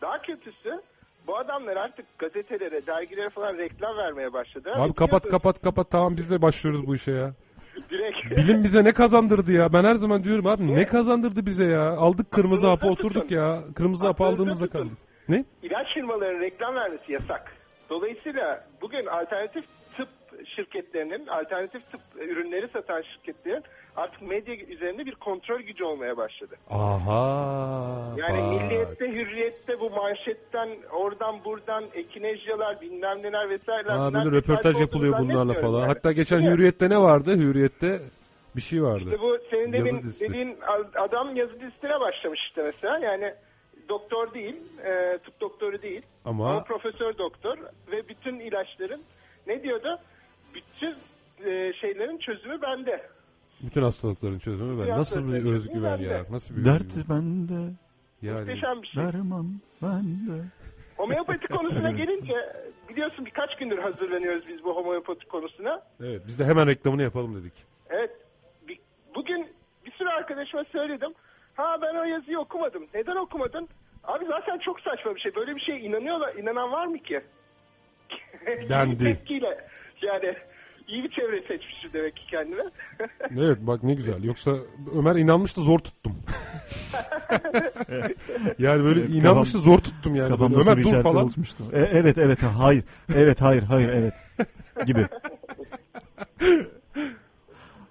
daha kötüsü bu adamlar artık gazetelere, dergilere falan reklam vermeye başladı. Abi kapat kapat kapat tamam biz de başlıyoruz bu işe ya. Direkt. Bilim bize ne kazandırdı ya? Ben her zaman diyorum abi ne kazandırdı bize ya? Aldık kırmızı hapı oturduk ya. Kırmızı hapı aldığımızda tutun. kaldık. Ne? İlaç firmalarının reklam vermesi yasak. Dolayısıyla bugün alternatif tıp şirketlerinin, alternatif tıp ürünleri satan şirketlerin artık medya üzerinde bir kontrol gücü olmaya başladı. Aha. Yani bak. milliyette, hürriyette bu manşetten oradan buradan ekinejyalar bilmem neler vesaireler. Bunlar böyle röportaj yapılıyor bunlarla falan. yani. Hatta geçen Değil? Hürriyet'te ne vardı? Hürriyet'te Bir şey vardı. İşte bu senin demin dediğin adam yazı dizisine başlamış işte mesela. Yani doktor değil, e, tıp doktoru değil. Ama- Ama profesör doktor ve bütün ilaçların ne diyordu? Bütün e, şeylerin çözümü bende. Bütün hastalıkların çözümü ben. Nasıl bir özgüven ya? Nasıl bir Dert bende, Yani Muhteşem bir şey. derman bende. Homeopati konusuna gelince biliyorsun birkaç gündür hazırlanıyoruz biz bu homeopati konusuna. evet biz de hemen reklamını yapalım dedik. Evet. bir- bugün bir sürü arkadaşıma söyledim. Ha ben o yazıyı okumadım. Neden okumadın? Abi zaten çok saçma bir şey. Böyle bir şeye inanıyorlar. inanan var mı ki? Dendi. Tepkiyle. Yani iyi bir çevre seçmişim demek ki kendime. Evet bak ne güzel. Yoksa Ömer inanmıştı zor tuttum. yani böyle Evet, inanmıştı zor tuttum yani. Kafamda Ömer dur falan. oluşmuştu. E, evet evet ha, hayır. Evet hayır hayır evet. Gibi.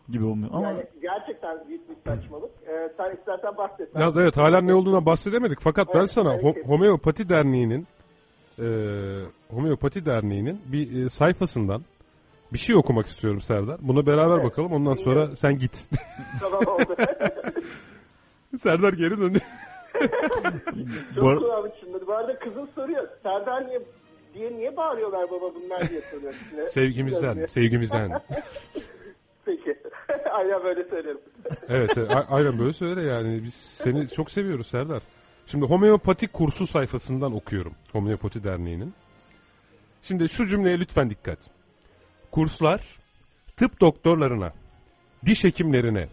Gibi olmuyor ama Yani gerçekten büyük bir saçmalık. Ee, sen istersen bahset. Yalnız evet hala ne olduğuna bahsedemedik. Fakat ben Evet, sana evet. Ho- Homeopati Derneği'nin e, Homeopati Derneği'nin bir e, sayfasından bir şey okumak istiyorum Serdar. Buna beraber Evet. bakalım. Ondan sonra sen git. Tamam oldu. Serdar geri döndü. Çok Bu ar- kulağım çınladı. Bu arada kızım soruyor. Serdar niye diye niye bağırıyorlar baba bunlar diye soruyor. Şimdi. Sevgimizden, sevgimizden. Peki. Aynen böyle söylerim. Evet, evet, a- aynen böyle söyle yani. Biz seni çok seviyoruz Serdar. Şimdi homeopati kursu sayfasından okuyorum. Homeopati Derneği'nin. Şimdi şu cümleye lütfen dikkat. Kurslar tıp doktorlarına, diş hekimlerine,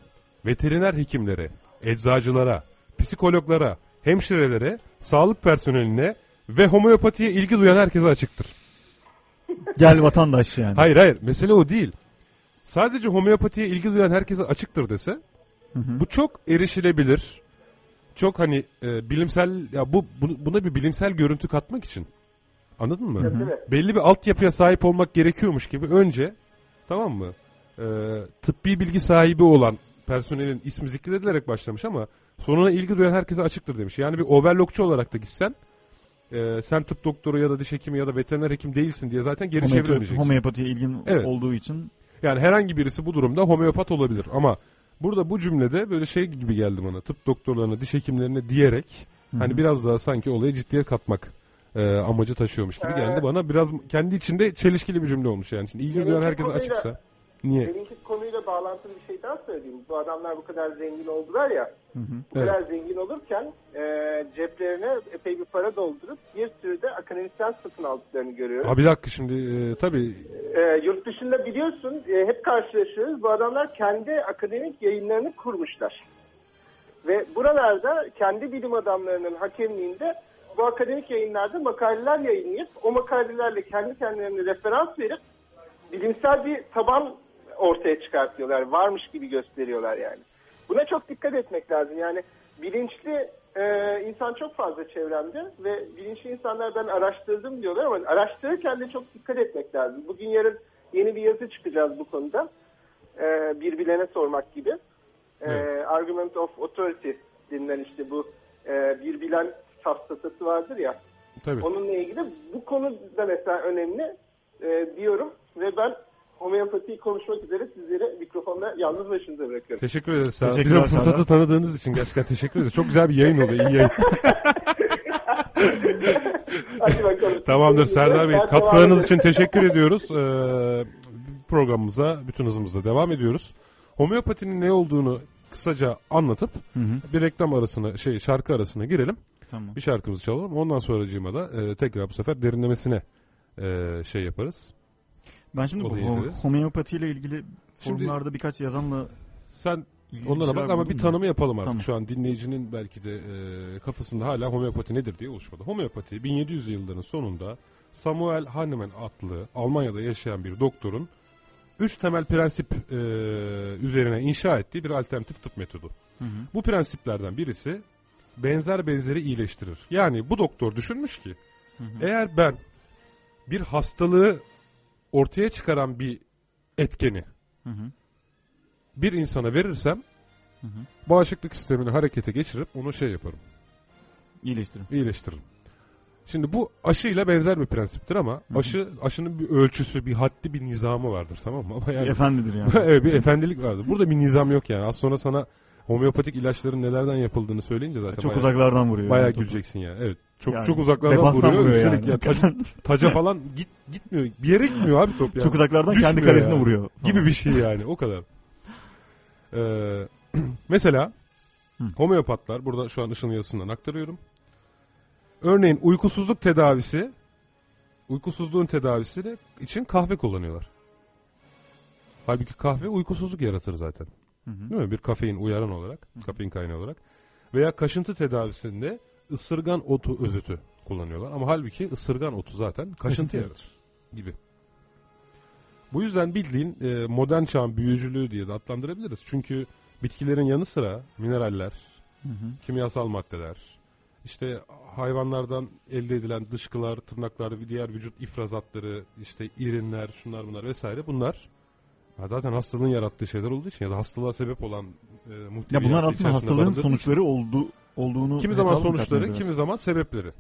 veteriner hekimlere, eczacılara, psikologlara, hemşirelere, sağlık personeline ve homeopatiye ilgi duyan herkese açıktır. gel vatandaş yani. Hayır hayır mesele o değil. Sadece homeopatiye ilgi duyan herkese açıktır dese bu çok erişilebilir. Çok hani e, bilimsel ya bu- buna bir bilimsel görüntü katmak için. Anladın mı? Değil mi? Belli bir altyapıya sahip olmak gerekiyormuş gibi önce tamam mı? E, tıbbi bilgi sahibi olan personelin ismi zikredilerek başlamış ama sonuna ilgi duyan herkese açıktır demiş. Yani bir overlockçu olarak da gitsen e, sen tıp doktoru ya da diş hekimi ya da veteriner hekim değilsin diye zaten geri Homeopat- çevrilmeyeceksin. homeopatiye ilgin Evet. olduğu için Yani herhangi birisi bu durumda homeopat olabilir ama burada bu cümlede böyle şey gibi geldi bana tıp doktorlarına, diş hekimlerine diyerek hani biraz daha sanki olaya ciddiye katmak e, amacı taşıyormuş gibi geldi bana. Biraz kendi içinde çelişkili bir cümle olmuş yani. Şimdi ilgi duyan herkese konuyla- açıksa niye? Benimki konuyla bağlantılı bir şey daha söyleyeyim. Bu adamlar bu kadar zengin oldular ya. Bu Evet. kadar zengin olurken e, ceplerine epey bir para doldurup bir sürü de akademisyen satın aldıklarını görüyorum. Ha bir dakika şimdi e, tabii E, yurt dışında biliyorsun e, hep karşılaşıyoruz. Bu adamlar kendi akademik yayınlarını kurmuşlar. Ve buralarda kendi bilim adamlarının hakemliğinde bu akademik yayınlarda makaleler yayınlayıp o makalelerle kendi kendilerine referans verip bilimsel bir taban ortaya çıkartıyorlar. Varmış gibi gösteriyorlar yani. Buna çok dikkat etmek lazım. Yani bilinçli e, insan çok fazla çevremde ve bilinçli insanlar ben araştırdım diyorlar ama araştırırken de çok dikkat etmek lazım. Bugün yarın yeni bir yazı çıkacağız bu konuda. E, bir bilene sormak gibi. E, Evet. Argument of Authority denilen işte bu e, bir bilen safsatası vardır ya. tabii. Onunla ilgili bu konu da mesela önemli e, diyorum ve ben homeopatiyi konuşmak üzere sizleri mikrofonla yalnız başınıza bırakıyorum. Teşekkür ederiz. Teşekkürler Bize bu fırsatı tanıdığınız için gerçekten teşekkür ederiz. Çok güzel bir yayın oluyor. iyi yayın. Hadi bakalım. Tamamdır Serdar Bey. Katkılarınız için teşekkür ediyoruz. Ee, programımıza bütün hızımızla devam ediyoruz. Homeopatinin ne olduğunu kısaca anlatıp bir reklam arasına şey şarkı arasına girelim. Tamam. Bir şarkımızı çalalım. Ondan sonracığıma da e, tekrar bu sefer derinlemesine e, şey yaparız. Ben şimdi bu Olayı ho- ederiz. homeopatiyle ilgili Şimdi- forumlarda birkaç yazanla Sen onlara bak ama bir tanımı yapalım artık. Tamam. Şu an dinleyicinin belki de e, kafasında hala homeopati nedir diye oluşmadı. Homeopati 1700'lü yılların sonunda Samuel Hahnemann adlı Almanya'da yaşayan bir doktorun üç temel prensip e, üzerine inşa ettiği bir alternatif tıp metodu. Hı hı. Bu prensiplerden birisi benzer benzeri iyileştirir. Yani bu doktor düşünmüş ki Hı hı. eğer ben bir hastalığı ortaya çıkaran bir etkeni Hı hı. bir insana verirsem Hı hı. bağışıklık sistemini harekete geçirip onu şey yaparım, İyileştirin. iyileştiririm. Şimdi bu aşıyla benzer bir prensiptir ama hı. aşı aşının bir ölçüsü, bir haddi, bir nizamı vardır tamam mı? Ama Bir yani Efendidir yani. evet bir efendilik vardır. Burada bir nizam yok yani. Az sonra sana homeopatik ilaçların nelerden yapıldığını söyleyince zaten Çok bayağı, uzaklardan vuruyor. bayağı yani güleceksin yani. Evet. Çok Yani çok uzaklardan vuruyor. vuruyor Üstelik yani. ya taca, taca falan git gitmiyor. Bir yere gitmiyor abi top yani. Çok uzaklardan Düşmüyor kendi kalesine yani. vuruyor. gibi bir şey yani o kadar. Ee, mesela homeopatlar burada şu an ışın yazısından aktarıyorum. Örneğin uykusuzluk tedavisi uykusuzluğun tedavisi de için kahve kullanıyorlar. Halbuki kahve uykusuzluk yaratır zaten. Hı hı. Değil mi? Bir kafein uyaran olarak, kafein kaynağı olarak. Veya kaşıntı tedavisinde ısırgan otu özütü kullanıyorlar. Ama halbuki ısırgan otu zaten kaşıntı Kaşıntı yaratır gibi. Bu yüzden bildiğin e, modern çağın büyücülüğü diye de adlandırabiliriz. Çünkü bitkilerin yanı sıra mineraller, Hı hı. kimyasal maddeler, işte hayvanlardan elde edilen dışkılar, tırnaklar, diğer vücut ifrazatları, işte irinler, şunlar bunlar vesaire bunlar ha, zaten hastalığın yarattığı şeyler olduğu için ya da hastalığa sebep olan e, Ya muhteviyatı bunlar aslında hastalığın sonuçları oldu, olduğunu Kimi zaman sonuçları, kimi zaman sebepleri.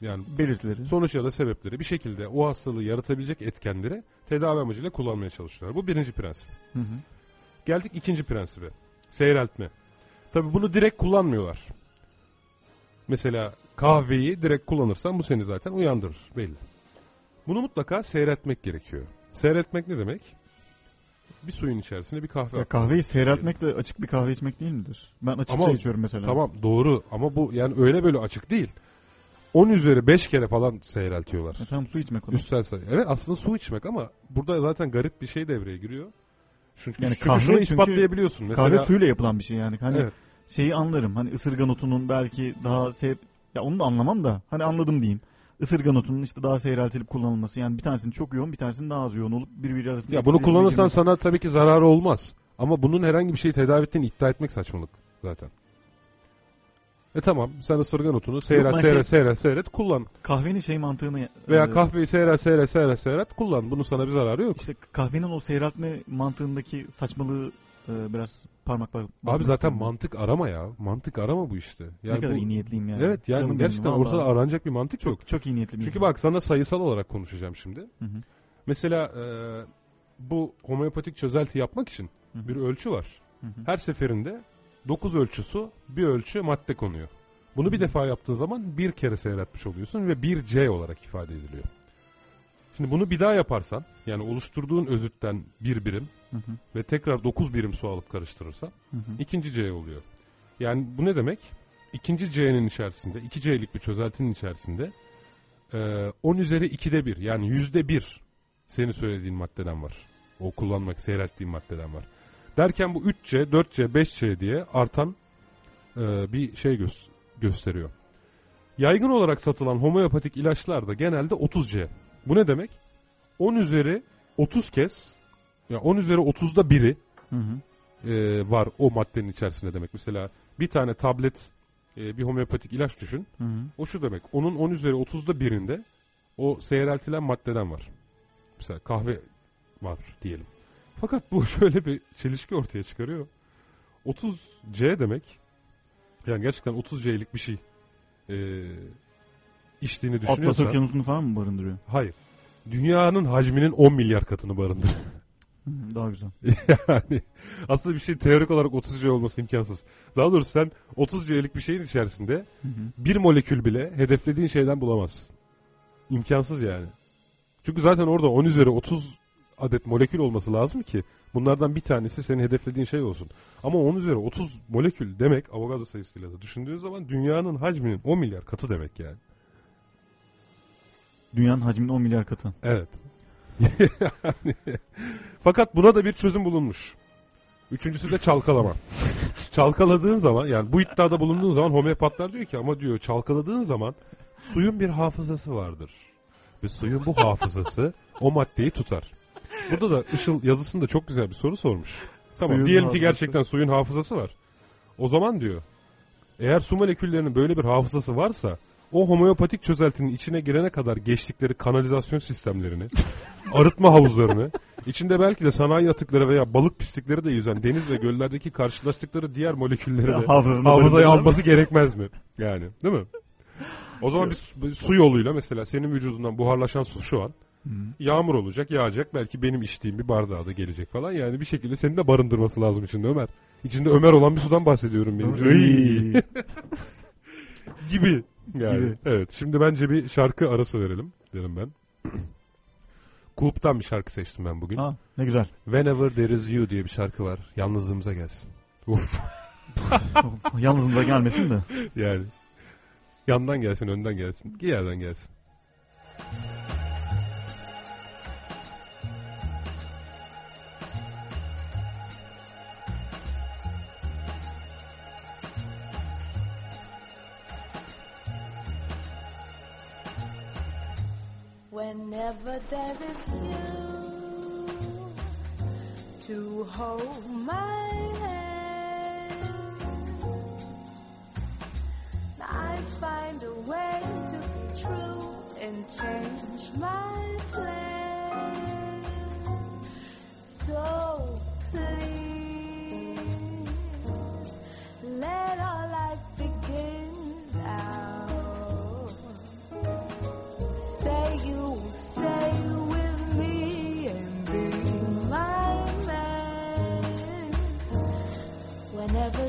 Yani belirtileri. sonuç ya da sebepleri bir şekilde o hastalığı yaratabilecek etkenleri tedavi amacıyla kullanmaya çalışıyorlar. Bu birinci prensip. Hı hı. Geldik ikinci prensibe. Seyreltme. Tabi bunu direkt kullanmıyorlar. Mesela kahveyi direkt kullanırsan bu seni zaten uyandırır belli. Bunu mutlaka seyretmek gerekiyor. Seyretmek ne demek? Bir suyun içerisine bir kahve. Ya kahveyi seyreltmek de açık bir kahve içmek değil midir? Ben açık Ama- içiyorum mesela. Tamam doğru ama bu yani öyle böyle açık değil. 10 üzeri 5 kere falan seyreltiyorlar. E tamam su içmek o da. Üstsel sayı. Evet aslında su içmek ama burada zaten garip bir şey devreye giriyor. Çünkü, Yani çünkü kahve şunu çünkü- ispatlayabiliyorsun. Mesela, Kahve suyla yapılan bir şey yani. Hani Evet. şeyi anlarım. Hani ısırgan otunun belki daha seyir... Ya onu da anlamam da hani anladım diyeyim. Isırgan otunun işte daha seyreltilip kullanılması. Yani bir tanesinin çok yoğun bir tanesinin daha az yoğun olup birbiri arasında... Ya bunu kullanırsan girmesi. sana tabii ki zararı olmaz. Ama bunun herhangi bir şeyi tedavi ettiğini iddia etmek saçmalık zaten. E tamam sen ısırgan otunu seyret ben seyret şey- seyret seyret kullan. Kahvenin şey mantığını... Veya e, kahveyi seyret seyret seyret seyret kullan. Bunun sana bir zararı yok. İşte kahvenin o seyreltme mantığındaki saçmalığı e, biraz parmakla... Abi basmak zaten istiyorum. mantık arama ya. Mantık arama bu işte. Yani ne kadar bu- iyi niyetliyim yani. Evet yani Canım benim, gerçekten vallahi. ortada aranacak bir mantık yok. Çok, çok iyi niyetliyim. Çünkü bak sana sayısal olarak konuşacağım şimdi. Hı hı. Mesela e, bu homeopatik çözelti yapmak için Hı hı. bir ölçü var. Hı hı. Her seferinde 9 ölçüsü bir ölçü madde konuyor. Bunu bir defa yaptığın zaman bir kere seyretmiş oluyorsun ve bir C olarak ifade ediliyor. Şimdi bunu bir daha yaparsan yani oluşturduğun özütten bir birim Hı hı. ve tekrar 9 birim su alıp karıştırırsan Hı hı. ikinci C oluyor. Yani bu ne demek? İkinci C'nin içerisinde, 2 C'lik bir çözeltinin içerisinde e, 10 üzeri 2'de 1 yani yüzde bir senin söylediğin maddeden var. O kullanmak, seyrettiğin maddeden var. Derken bu 3C, 4C, 5C diye artan e, bir şey gö- gösteriyor. Yaygın olarak satılan homeopatik ilaçlar da genelde 30C. Bu ne demek? 10 üzeri 30 kez, yani 10 üzeri 30'da biri Hı hı. e, var o maddenin içerisinde demek. Mesela bir tane tablet e, bir homeopatik ilaç düşün. Hı hı. O şu demek. Onun 10 üzeri 30'da birinde o seyreltilen maddeden var. Mesela kahve var diyelim. Fakat bu şöyle bir çelişki ortaya çıkarıyor. 30C demek yani gerçekten 30C'lik bir şey e, içtiğini Atlas düşünüyorsan okyanusunu falan mı barındırıyor? hayır. Dünyanın hacminin 10 milyar katını barındırıyor. Hı, Daha güzel. yani aslında bir şey teorik olarak 30C olması imkansız. Daha doğrusu sen 30C'lik bir şeyin içerisinde Hı hı. bir molekül bile hedeflediğin şeyden bulamazsın. İmkansız yani. Çünkü zaten orada 10 üzeri 30 adet molekül olması lazım ki bunlardan bir tanesi senin hedeflediğin şey olsun. Ama 10 üzeri 30 molekül demek Avogadro sayısıyla da düşündüğün zaman dünyanın hacminin 10 milyar katı demek yani. Dünyanın hacminin 10 milyar katı. Evet. Yani, Fakat buna da bir çözüm bulunmuş. Üçüncüsü de çalkalama. Çalkaladığın zaman yani bu iddiada bulunduğun zaman homeopatlar diyor ki ama diyor çalkaladığın zaman suyun bir hafızası vardır. Ve suyun bu hafızası o maddeyi tutar. Burada da Işıl yazısında çok güzel bir soru sormuş. Tamam Suyun diyelim ki hafızası. gerçekten suyun hafızası var. O zaman diyor eğer su moleküllerinin böyle bir hafızası varsa o homeopatik çözeltinin içine girene kadar geçtikleri kanalizasyon sistemlerini, arıtma havuzlarını, içinde belki de sanayi atıkları veya balık pislikleri de yüzen deniz ve göllerdeki karşılaştıkları diğer molekülleri de hafızaya alması gerekmez mi? Yani değil mi? O zaman bir su, yoluyla mesela senin vücudundan buharlaşan su şu an yağmur olacak, yağacak. Belki benim içtiğim bir bardağa da gelecek falan. Yani bir şekilde seni de barındırması lazım içinde Ömer. İçinde Ömer olan bir sudan bahsediyorum benim. Gibi. Yani. Gibi. Evet. Şimdi bence bir şarkı arası verelim derim ben. Kulp'tan bir şarkı seçtim ben bugün. Ha, ne güzel. Whenever There Is You diye bir şarkı var. Yalnızlığımıza gelsin. Uf. Yalnızımıza gelmesin de. Yani. Yandan gelsin, önden gelsin. Bir yerden gelsin. Whenever there is you to hold my hand, I find a way to be true and change my plan. So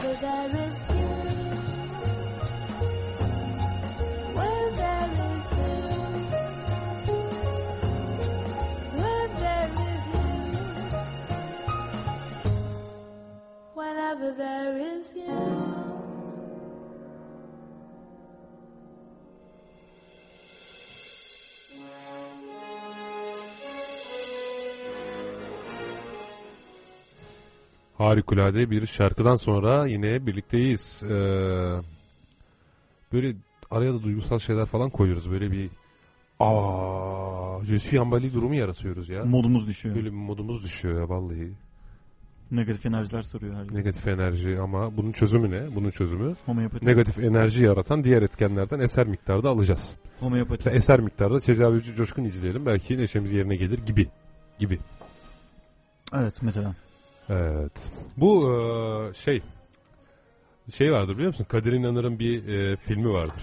Whenever Harikulade bir şarkıdan sonra yine birlikteyiz. Ee, böyle araya da duygusal şeyler falan koyuyoruz. Böyle bir aa, je suis emballé durumu yaratıyoruz ya. Modumuz düşüyor. Böyle bir modumuz düşüyor ya vallahi. Negatif enerjiler soruyor her gün. Negatif enerji ama bunun çözümü ne? Bunun çözümü Homeopati. negatif enerji yaratan diğer etkenlerden eser miktarda alacağız. Homeopati. Mesela eser miktarda tecavüzcü coşkun izleyelim. Belki neşemiz yerine gelir gibi. Gibi. Evet mesela. Evet. Bu e, şey şey vardır biliyor musun? Kadir İnanır'ın bir e, filmi vardır.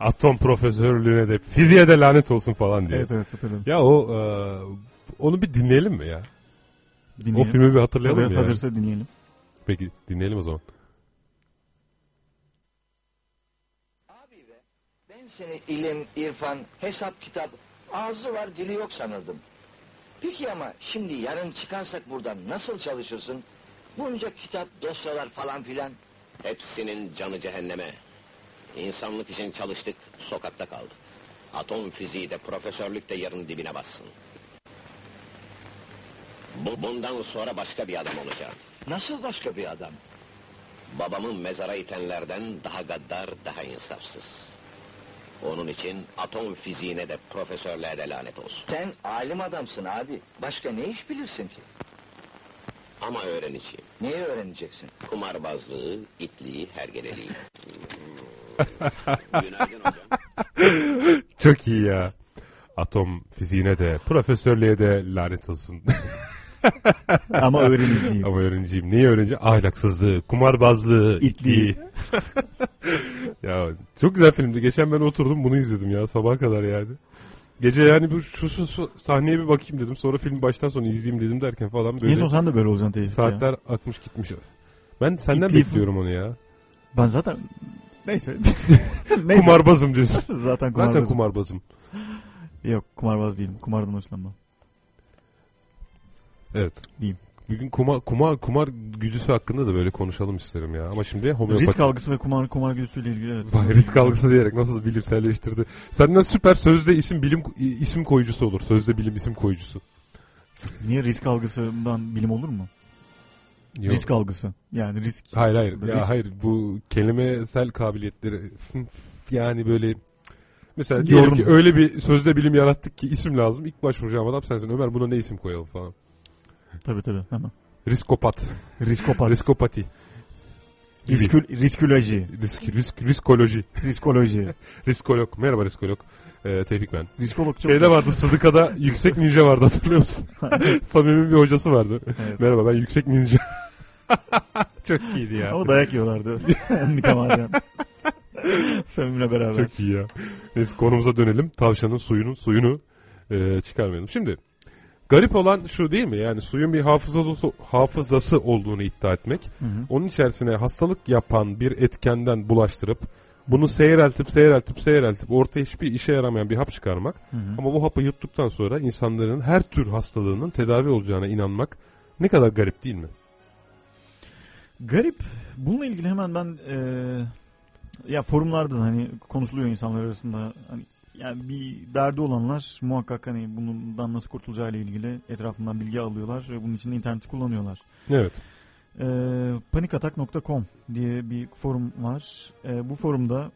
Atom profesörlüğüne de fiziğe de lanet olsun falan diye. Evet evet hatırladım. Ya o e, onu bir dinleyelim mi ya? Dinleyelim. O filmi bir hatırlayalım Hazır, mı ya? hazırsa dinleyelim. Peki dinleyelim o zaman. Abi be, ben seni ilim, irfan, hesap, kitap, ağzı var dili yok sanırdım. Peki ama şimdi yarın çıkarsak buradan nasıl çalışırsın? Bunca kitap, dosyalar falan filan. Hepsinin canı cehenneme. İnsanlık için çalıştık, sokakta kaldık. Atom fiziği de profesörlük de yarın dibine bassın. Bu, bundan sonra başka bir adam olacağım. Nasıl başka bir adam? Babamı mezara itenlerden daha gaddar, daha insafsız. Onun için atom fiziğine de profesörlüğe de lanet olsun. Sen alim adamsın abi. Başka ne iş bilirsin ki? Ama öğreneceğim. Neyi öğreneceksin? Kumarbazlığı, itliği, hergeleliği. Günaydın hocam. Çok iyi ya. Atom fiziğine de profesörlüğe de lanet olsun. Ama öğreneceğim. Ama öğrenciyim. Neyi öğreneceğim? Ahlaksızlığı, kumarbazlığı, İtliği. ya çok güzel filmdi. Geçen ben oturdum bunu izledim ya sabaha kadar yani. Gece yani bu şu, şu, şu sahneye bir bakayım dedim. Sonra film baştan sona izleyeyim dedim derken falan En böyle son sen de böyle olacaksın teyze. saatler akmış gitmiş. Ben senden İtliği- bekliyorum onu ya. Ben zaten... Neyse. Neyse. Kumarbazım diyorsun. Zaten kumarbaz. Zaten kumarbazım. Yok kumarbaz değilim. Kumardan hoşlanmam. Evet. Diyeyim. Bugün kumar, kumar, kumar gücüsü hakkında da böyle konuşalım isterim ya. Ama şimdi homeopati. Risk algısı ve kumar kumar güdüsüyle ilgili evet. Vay, risk algısı diyerek nasıl bilimselleştirdi. Senden süper sözde isim bilim isim koyucusu olur. Sözde bilim isim koyucusu. Niye risk algısından bilim olur mu? Yok. Risk algısı. Yani risk. Hayır hayır. Ya Risk- hayır bu kelimesel kabiliyetleri yani böyle mesela Yorum. diyelim ki öyle bir sözde bilim yarattık ki isim lazım. İlk başvuracağım adam sensin. Ömer buna ne isim koyalım falan. Tabii tabii hemen. Riskopat. Riskopat. Riskopati. Riskül, risküloji. Risk, risk, riskoloji. Riskoloji. Riskolog. Merhaba riskolog. Ee, Tevfik ben. Riskolog çok... Şeyde vardı Sıdıka'da yüksek ninja vardı hatırlıyor musun? Samimi bir hocası vardı. Evet. Merhaba ben yüksek ninja. Çok iyiydi ya. Ama dayak yiyorlardı. Mütemadiyen. Samim'le beraber. Çok iyi ya. Neyse konumuza dönelim. Tavşanın suyunun suyunu e, çıkarmayalım. Şimdi garip olan şu değil mi? Yani suyun bir hafızası, hafızası olduğunu iddia etmek. Hı hı. Onun içerisine hastalık yapan bir etkenden bulaştırıp bunu seyreltip seyreltip seyreltip ortaya hiçbir işe yaramayan bir hap çıkarmak. Hı hı. Ama bu hapı yuttuktan sonra insanların her tür hastalığının tedavi olacağına inanmak ne kadar garip değil mi? Garip. Bununla ilgili hemen ben eee, ya forumlarda da hani konuşuluyor insanlar arasında hani yani bir derdi olanlar muhakkak hani bundan nasıl kurtulacağıyla ilgili etrafından bilgi alıyorlar ve bunun için de interneti kullanıyorlar. Evet. Eee panikatak.com diye bir forum var. Eee, bu forumda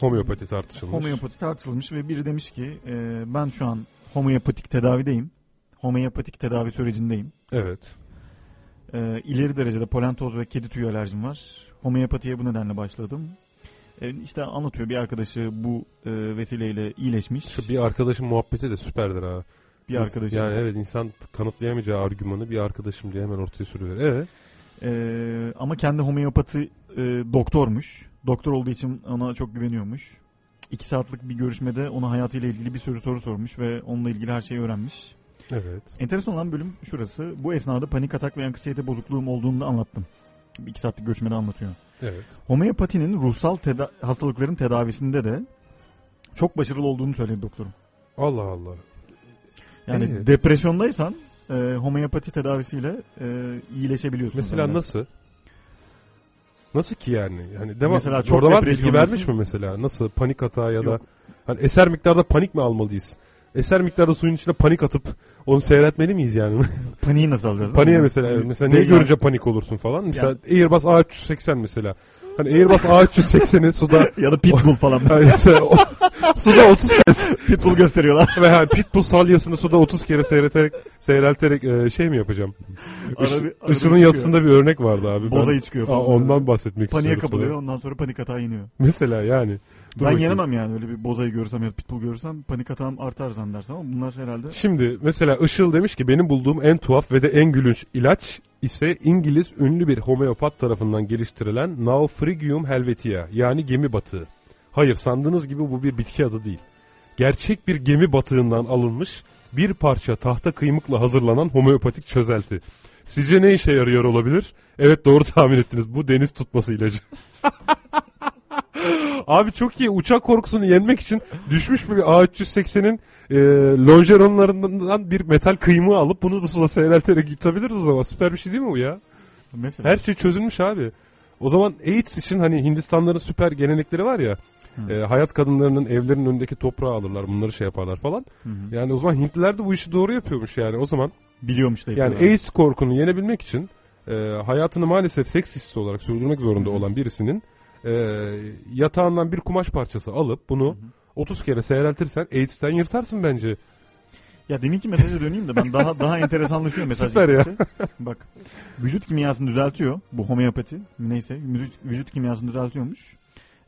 Homeopati tartışılmış. homeopati tartışılmış ve biri demiş ki eee, ben şu an homeopatik tedavideyim. Homeopatik tedavi sürecindeyim. Evet. Ee, ileri derecede polen toz ve kedi tüyü alerjim var. Homeopatiye bu nedenle başladım. Ee, işte anlatıyor bir arkadaşı bu e, vesileyle iyileşmiş. Şu bir arkadaşın muhabbeti de süperdir ha. bir arkadaşı. Yani evet insan kanıtlayamayacağı argümanı bir arkadaşım diye hemen ortaya sürüyor. Evet. Ee, ama kendi homeopati e, doktormuş. Doktor olduğu için ona çok güveniyormuş. İki saatlik bir görüşmede ona hayatıyla ilgili bir sürü soru sormuş ve onunla ilgili her şeyi öğrenmiş. Evet. Enteresan olan bölüm şurası. Bu esnada panik atak ve anksiyete bozukluğum olduğunu da anlattım. İki saatlik görüşmede anlatıyor. Evet. Homeopatinin ruhsal teda- hastalıkların tedavisinde de çok başarılı olduğunu söyledi doktorum. Allah Allah. Yani Evet. depresyondaysan e, homeopati tedavisiyle e, iyileşebiliyorsun. Mesela zaten. nasıl? Nasıl ki yani? Yani devam. Mesela çok Orada var bilgi vermiş mi mesela? Nasıl panik atağı ya da Yok. hani eser miktarda panik mi almalıyız? Eser miktarda suyun içine panik atıp onu seyretmeli miyiz yani? Paniği nasıl alacağız? Paniğe Yani- mesela evet. mesela neyi yani- görünce panik olursun falan. Mesela Airbus A380 mesela. Hani Airbus A380'i suda ya da pitbull falan. hani mesela o- suda 30 kere pitbull gösteriyorlar. ve hani pitbull salyasını suda 30 kere seyreterek seyrelterek e, şey mi yapacağım? Iş, bir- arada Işıl'ın yazısında bir örnek vardı abi. Bozayı çıkıyor Aa, falan. ondan bahsetmek Paniğe kapılıyor sana. ondan sonra panik atağı iniyor. Mesela yani. Dur ben bakayım. yenemem yani öyle bir bozayı görürsem ya da pitbull görürsem panik atağım artar zannedersem ama bunlar herhalde Şimdi mesela Işıl demiş ki benim bulduğum en tuhaf ve de en gülünç ilaç ise İngiliz ünlü bir homeopat tarafından geliştirilen Naufrigium helvetia yani gemi batığı. Hayır sandığınız gibi bu bir bitki adı değil. Gerçek bir gemi batığından alınmış bir parça tahta kıymıkla hazırlanan homeopatik çözelti. Sizce ne işe yarıyor olabilir? Evet doğru tahmin ettiniz. Bu deniz tutması ilacı. Abi çok iyi. Uçak korkusunu yenmek için düşmüş bir A380'in e, longeronlarından bir metal kıymığı alıp bunu da suda seyrelterek yutabiliriz o zaman. Süper bir şey değil mi bu ya? mesela Her şey çözülmüş abi. O zaman AIDS için hani Hindistanların süper gelenekleri var ya. Hı. e, hayat kadınlarının evlerinin önündeki toprağı alırlar. Bunları şey yaparlar falan. Hı hı. Yani o zaman Hintliler de bu işi doğru yapıyormuş yani. O zaman biliyormuş da yani. AIDS korkunu yenebilmek için e, hayatını maalesef seks işçisi olarak sürdürmek zorunda olan birisinin e, yatağından bir kumaş parçası alıp bunu 30 kere seyreltirsen AIDS'ten yırtarsın bence. Ya deminki mesaja döneyim de ben daha daha enteresanlaşıyor mesaj. Süper ya. Bak vücut kimyasını düzeltiyor bu homeopati neyse vücut, vücut kimyasını düzeltiyormuş.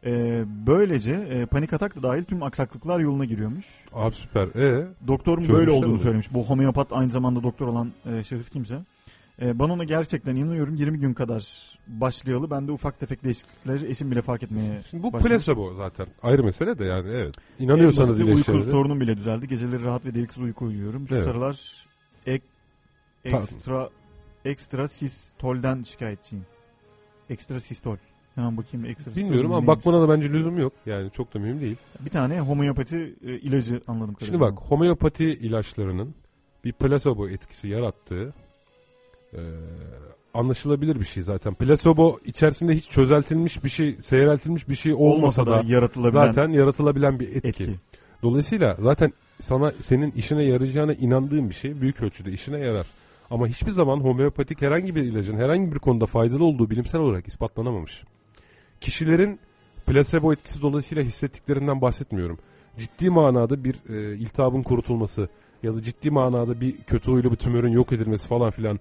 Ee, böylece e, panik atak da dahil tüm aksaklıklar yoluna giriyormuş. Abi süper. E Doktorum Çözmüşler böyle olduğunu söylemiş. Bu homeopat aynı zamanda doktor olan e, şahıs kimse. E, ben ona gerçekten inanıyorum. 20 gün kadar başlayalı ben de ufak tefek değişiklikleri eşim bile fark etmeye Şimdi bu başlamış. placebo zaten. Ayrı mesele de yani evet. En İnanıyorsanız basiti uyku sorunum bile düzeldi. Geceleri rahat ve deliksiz uyku uyuyorum. Şu Evet. sıralar ek, Pardon. ekstra ekstra sistolden şikayetçiyim. Ekstra sistol. Hemen bakayım ekstra sistol Bilmiyorum ama neymiş? bakmana da bence lüzum yok. Yani çok da mühim değil. Bir tane homeopati e, ilacı anladım. Şimdi bak homeopati ilaçlarının bir placebo etkisi yarattığı e, anlaşılabilir bir şey zaten. Placebo içerisinde hiç çözeltilmiş bir şey, seyreltilmiş bir şey olmasa, da, yaratılabilen zaten yaratılabilen bir etki. etki. Dolayısıyla zaten sana senin işine yarayacağına inandığın bir şey büyük ölçüde işine yarar. Ama hiçbir zaman homeopatik herhangi bir ilacın herhangi bir konuda faydalı olduğu bilimsel olarak ispatlanamamış. Kişilerin plasebo etkisi dolayısıyla hissettiklerinden bahsetmiyorum. Ciddi manada bir e, iltihabın kurutulması ya da ciddi manada bir kötü huylu bir tümörün yok edilmesi falan filan.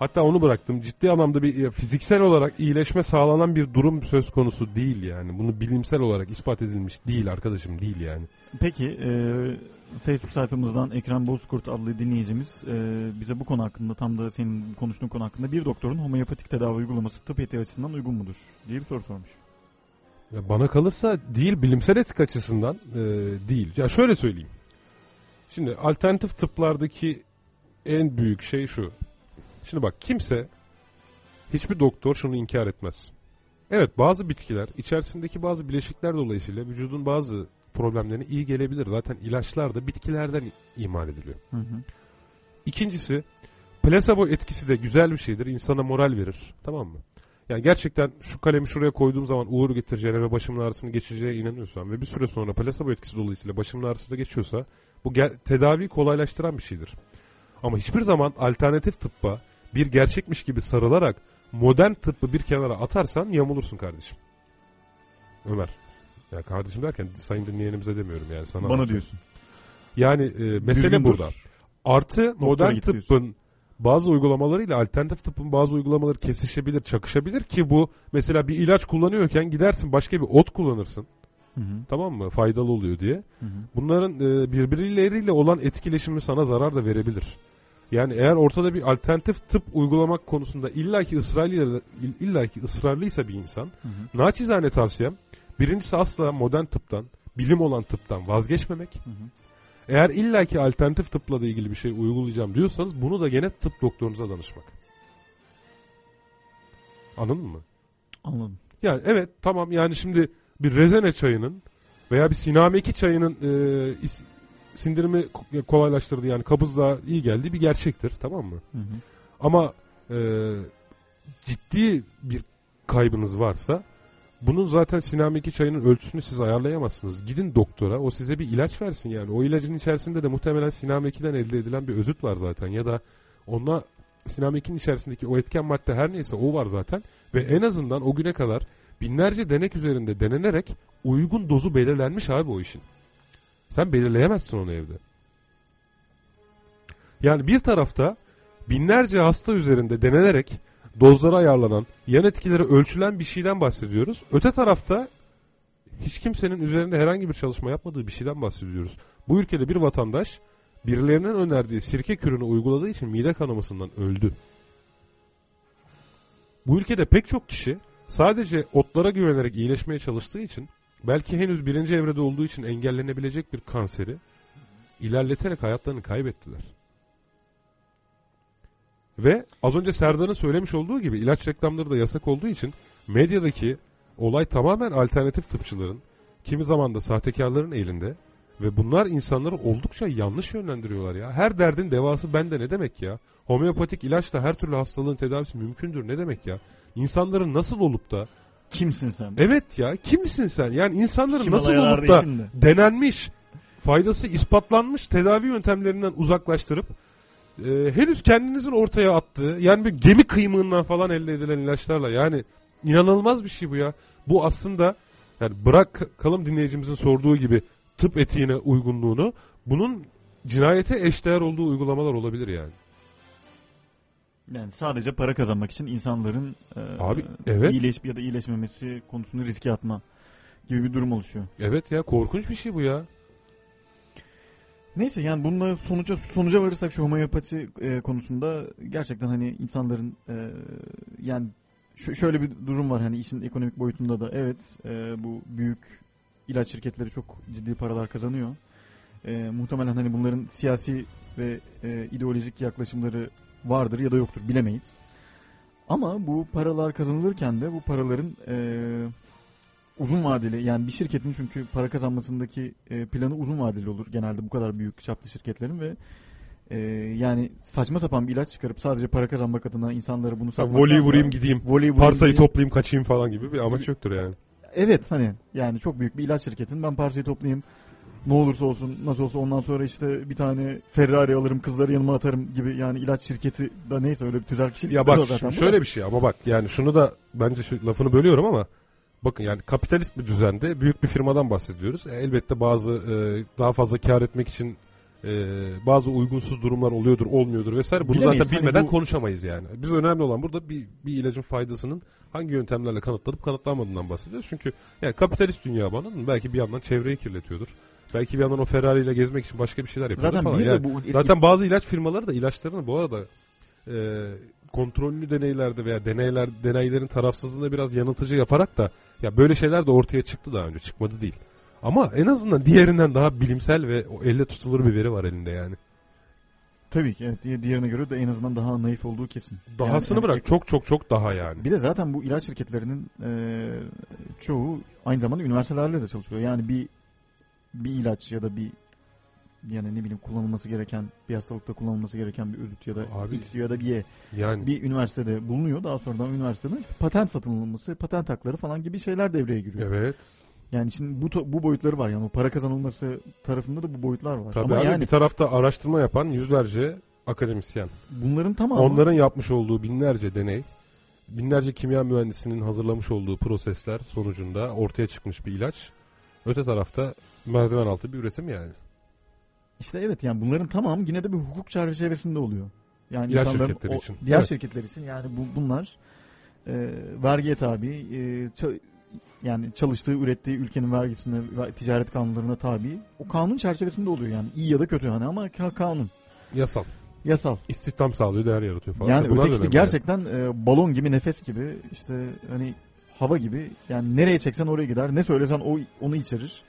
Hatta onu bıraktım. Ciddi anlamda bir e, fiziksel olarak iyileşme sağlanan bir durum söz konusu değil yani. Bunu bilimsel olarak ispat edilmiş değil arkadaşım değil yani. Peki e, Facebook sayfamızdan Ekrem Bozkurt adlı dinleyicimiz e, bize bu konu hakkında tam da senin konuştuğun konu hakkında bir doktorun homeopatik tedavi uygulaması tıp etiği açısından uygun mudur diye bir soru sormuş. Ya bana kalırsa değil bilimsel etik açısından e, değil. Ya şöyle söyleyeyim. Şimdi alternatif tıplardaki en büyük şey şu. Şimdi bak kimse hiçbir doktor şunu inkar etmez. Evet bazı bitkiler içerisindeki bazı bileşikler dolayısıyla vücudun bazı problemlerine iyi gelebilir. Zaten ilaçlar da bitkilerden imal ediliyor. Hı hı. İkincisi plasebo etkisi de güzel bir şeydir. İnsana moral verir. Tamam mı? Yani gerçekten şu kalemi şuraya koyduğum zaman uğur getireceğine ve başımın ağrısını geçireceğine inanıyorsam ve bir süre sonra plasebo etkisi dolayısıyla başımın ağrısı da geçiyorsa bu tedaviyi kolaylaştıran bir şeydir. Ama hiçbir zaman alternatif tıbba bir gerçekmiş gibi sarılarak modern tıbbı bir kenara atarsan yamulursun kardeşim. Ömer. Ya kardeşim derken sayın dinleyenimize demiyorum yani sana. Bana anlatıyorum. diyorsun. Yani e, mesele Düzgün dur. burada. Artı modern git tıbbın bazı uygulamalarıyla alternatif tıbbın bazı uygulamaları kesişebilir, çakışabilir ki bu mesela bir ilaç kullanıyorken gidersin başka bir ot kullanırsın. Hı hı. Tamam mı? Faydalı oluyor diye. Hı hı. Bunların e, birbirleriyle olan etkileşimi sana zarar da verebilir. Yani eğer ortada bir alternatif tıp uygulamak konusunda illaki ısrarlı illaki ısrarlıysa bir insan, Hı hı. naçizane tavsiyem birincisi asla modern tıptan, bilim olan tıptan vazgeçmemek. Hı hı. Eğer illaki alternatif tıpla da ilgili bir şey uygulayacağım diyorsanız bunu da gene tıp doktorunuza danışmak. Anladın mı? Anladım. Yani evet tamam yani şimdi bir rezene çayının veya bir sinameki çayının e, is- sindirimi ko- kolaylaştırdı yani kabızlığa iyi geldi bir gerçektir tamam mı? Hı hı. Ama e, ciddi bir kaybınız varsa bunun zaten sinameki çayının ölçüsünü siz ayarlayamazsınız. Gidin doktora o size bir ilaç versin yani. O ilacın içerisinde de muhtemelen sinamekiden elde edilen bir özüt var zaten ya da ona sinamekinin içerisindeki o etken madde her neyse o var zaten ve en azından o güne kadar binlerce denek üzerinde denenerek uygun dozu belirlenmiş abi o işin. Sen belirleyemezsin onu evde. Yani bir tarafta binlerce hasta üzerinde denenerek dozları ayarlanan, yan etkileri ölçülen bir şeyden bahsediyoruz. Öte tarafta hiç kimsenin üzerinde herhangi bir çalışma yapmadığı bir şeyden bahsediyoruz. Bu ülkede bir vatandaş birilerinin önerdiği sirke kürünü uyguladığı için mide kanamasından öldü. Bu ülkede pek çok kişi sadece otlara güvenerek iyileşmeye çalıştığı için belki henüz birinci evrede olduğu için engellenebilecek bir kanseri ilerleterek hayatlarını kaybettiler. Ve az önce Serdar'ın söylemiş olduğu gibi ilaç reklamları da yasak olduğu için medyadaki olay tamamen alternatif tıpçıların, kimi zaman da sahtekarların elinde ve bunlar insanları oldukça yanlış yönlendiriyorlar ya. Her derdin devası bende ne demek ya? Homeopatik ilaçla her türlü hastalığın tedavisi mümkündür ne demek ya? İnsanların nasıl olup da Kimsin sen? evet ya kimsin sen? Yani insanların nasıl Himalayalar olup da de. denenmiş, faydası ispatlanmış tedavi yöntemlerinden uzaklaştırıp e, henüz kendinizin ortaya attığı yani bir gemi kıymığından falan elde edilen ilaçlarla yani inanılmaz bir şey bu ya. Bu aslında yani bırak kalım dinleyicimizin sorduğu gibi tıp etiğine uygunluğunu bunun cinayete eşdeğer olduğu uygulamalar olabilir yani. Yani sadece para kazanmak için insanların e, Abi, evet. iyileşip ya da iyileşmemesi konusunu riske atma gibi bir durum oluşuyor. Evet ya korkunç bir şey bu ya. Neyse yani bununla sonuca sonuca varırsak şu homeopati e, konusunda gerçekten hani insanların e, yani şöyle bir durum var hani işin ekonomik boyutunda da evet e, bu büyük ilaç şirketleri çok ciddi paralar kazanıyor. E, muhtemelen hani bunların siyasi ve e, ideolojik yaklaşımları vardır ya da yoktur bilemeyiz. Ama bu paralar kazanılırken de bu paraların e, uzun vadeli yani bir şirketin çünkü para kazanmasındaki e, planı uzun vadeli olur genelde bu kadar büyük çaplı şirketlerin ve e, yani saçma sapan bir ilaç çıkarıp sadece para kazanmak adına insanlara bunu Ha, satmaktansa voleyi vurayım gideyim. vurayım Parsayı gideyim. toplayayım kaçayım falan gibi bir amaç yoktur yani. Evet hani yani çok büyük bir ilaç şirketin ben parsayı toplayayım ne olursa olsun nasıl olsa ondan sonra işte bir tane Ferrari alırım kızları yanıma atarım gibi yani ilaç şirketi da neyse öyle bir tüzel kişilik Ya bak zaten şöyle bir şey ama bak yani şunu da bence şu lafını bölüyorum ama bakın yani kapitalist bir düzende büyük bir firmadan bahsediyoruz. E, elbette bazı e, daha fazla kar etmek için e, bazı uygunsuz durumlar oluyordur, olmuyordur vesaire. Bunu Bilemeyiz. zaten Hani bilmeden bu- konuşamayız yani. Biz önemli olan burada bir, bir ilacın faydasının hangi yöntemlerle kanıtlanıp kanıtlanmadığından bahsediyoruz. Çünkü yani kapitalist dünya mı? Belki bir yandan çevreyi kirletiyordur. Belki bir yandan o Ferrari ile gezmek için başka bir şeyler yapıyordur Zaten falan. Yani bu Zaten bazı ilaç firmaları da ilaçlarını bu arada e, kontrollü deneylerde veya deneyler deneylerin tarafsızlığında biraz yanıltıcı yaparak da ya böyle şeyler de ortaya çıktı daha önce çıkmadı değil. Ama en azından diğerinden daha bilimsel ve o elle tutulur bir veri var elinde yani. tabii ki evet, di- diğerine göre de en azından daha naif olduğu kesin. Dahasını Yani- bırak çok çok çok daha yani. Bir de zaten bu ilaç şirketlerinin e, çoğu aynı zamanda üniversitelerle de çalışıyor. Yani bir bir ilaç ya da bir yani ne bileyim kullanılması gereken bir hastalıkta kullanılması gereken bir özüt ya da Abi- X ya da bir Y Yani bir üniversitede bulunuyor. Daha sonradan üniversiteden işte patent satın alınması, patent hakları falan gibi şeyler devreye giriyor. evet. Yani şimdi bu bu boyutları var yani para kazanılması tarafında da bu boyutlar var. Tabii Ama abi yani bir tarafta araştırma yapan yüzlerce akademisyen. bunların tamamı Onların yapmış olduğu binlerce deney, binlerce kimya mühendisinin hazırlamış olduğu prosesler sonucunda ortaya çıkmış bir ilaç. Öte tarafta merdiven altı bir üretim yani. İşte evet yani bunların tamamı yine de bir hukuk çerçevesinde oluyor. Yani şirketleri o- için. Diğer Evet. şirketler için yani bu, bunlar e, vergiye tabi, e, ça- yani çalıştığı, ürettiği ülkenin vergisine ve ticaret kanunlarına tabi. O kanun çerçevesinde oluyor yani iyi ya da kötü hani ama ka- kanun, Yasal. yasal. İstihdam sağlıyor, değer yaratıyor falan. Yani Bunlar ötekisi gerçekten e, balon gibi, nefes gibi işte hani hava gibi yani nereye çeksen oraya gider. Ne söylesen o onu içerir.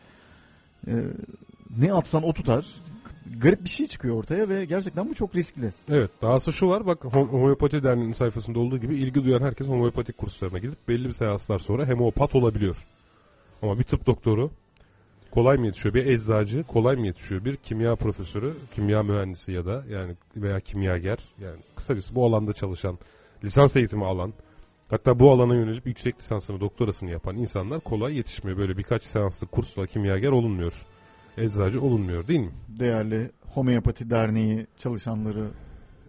E, ne atsan o tutar. Garip bir şey çıkıyor ortaya ve gerçekten bu çok riskli. Evet. Dahası şu var. Bak Hom- Homeopati Derneği'nin sayfasında olduğu gibi ilgi duyan herkes homeopatik kurslarına gidip belli bir seanslar sonra hemopat olabiliyor. Ama bir tıp doktoru kolay mı yetişiyor? Bir eczacı kolay mı yetişiyor? Bir kimya profesörü, kimya mühendisi ya da yani veya kimyager yani kısacası bu alanda çalışan, lisans eğitimi alan hatta bu alana yönelip yüksek lisansını, doktorasını yapan insanlar kolay yetişmiyor. Böyle birkaç seanslı kursla kimyager olunmuyor. Eczacı olunmuyor değil mi? değerli Homeopati Derneği çalışanları,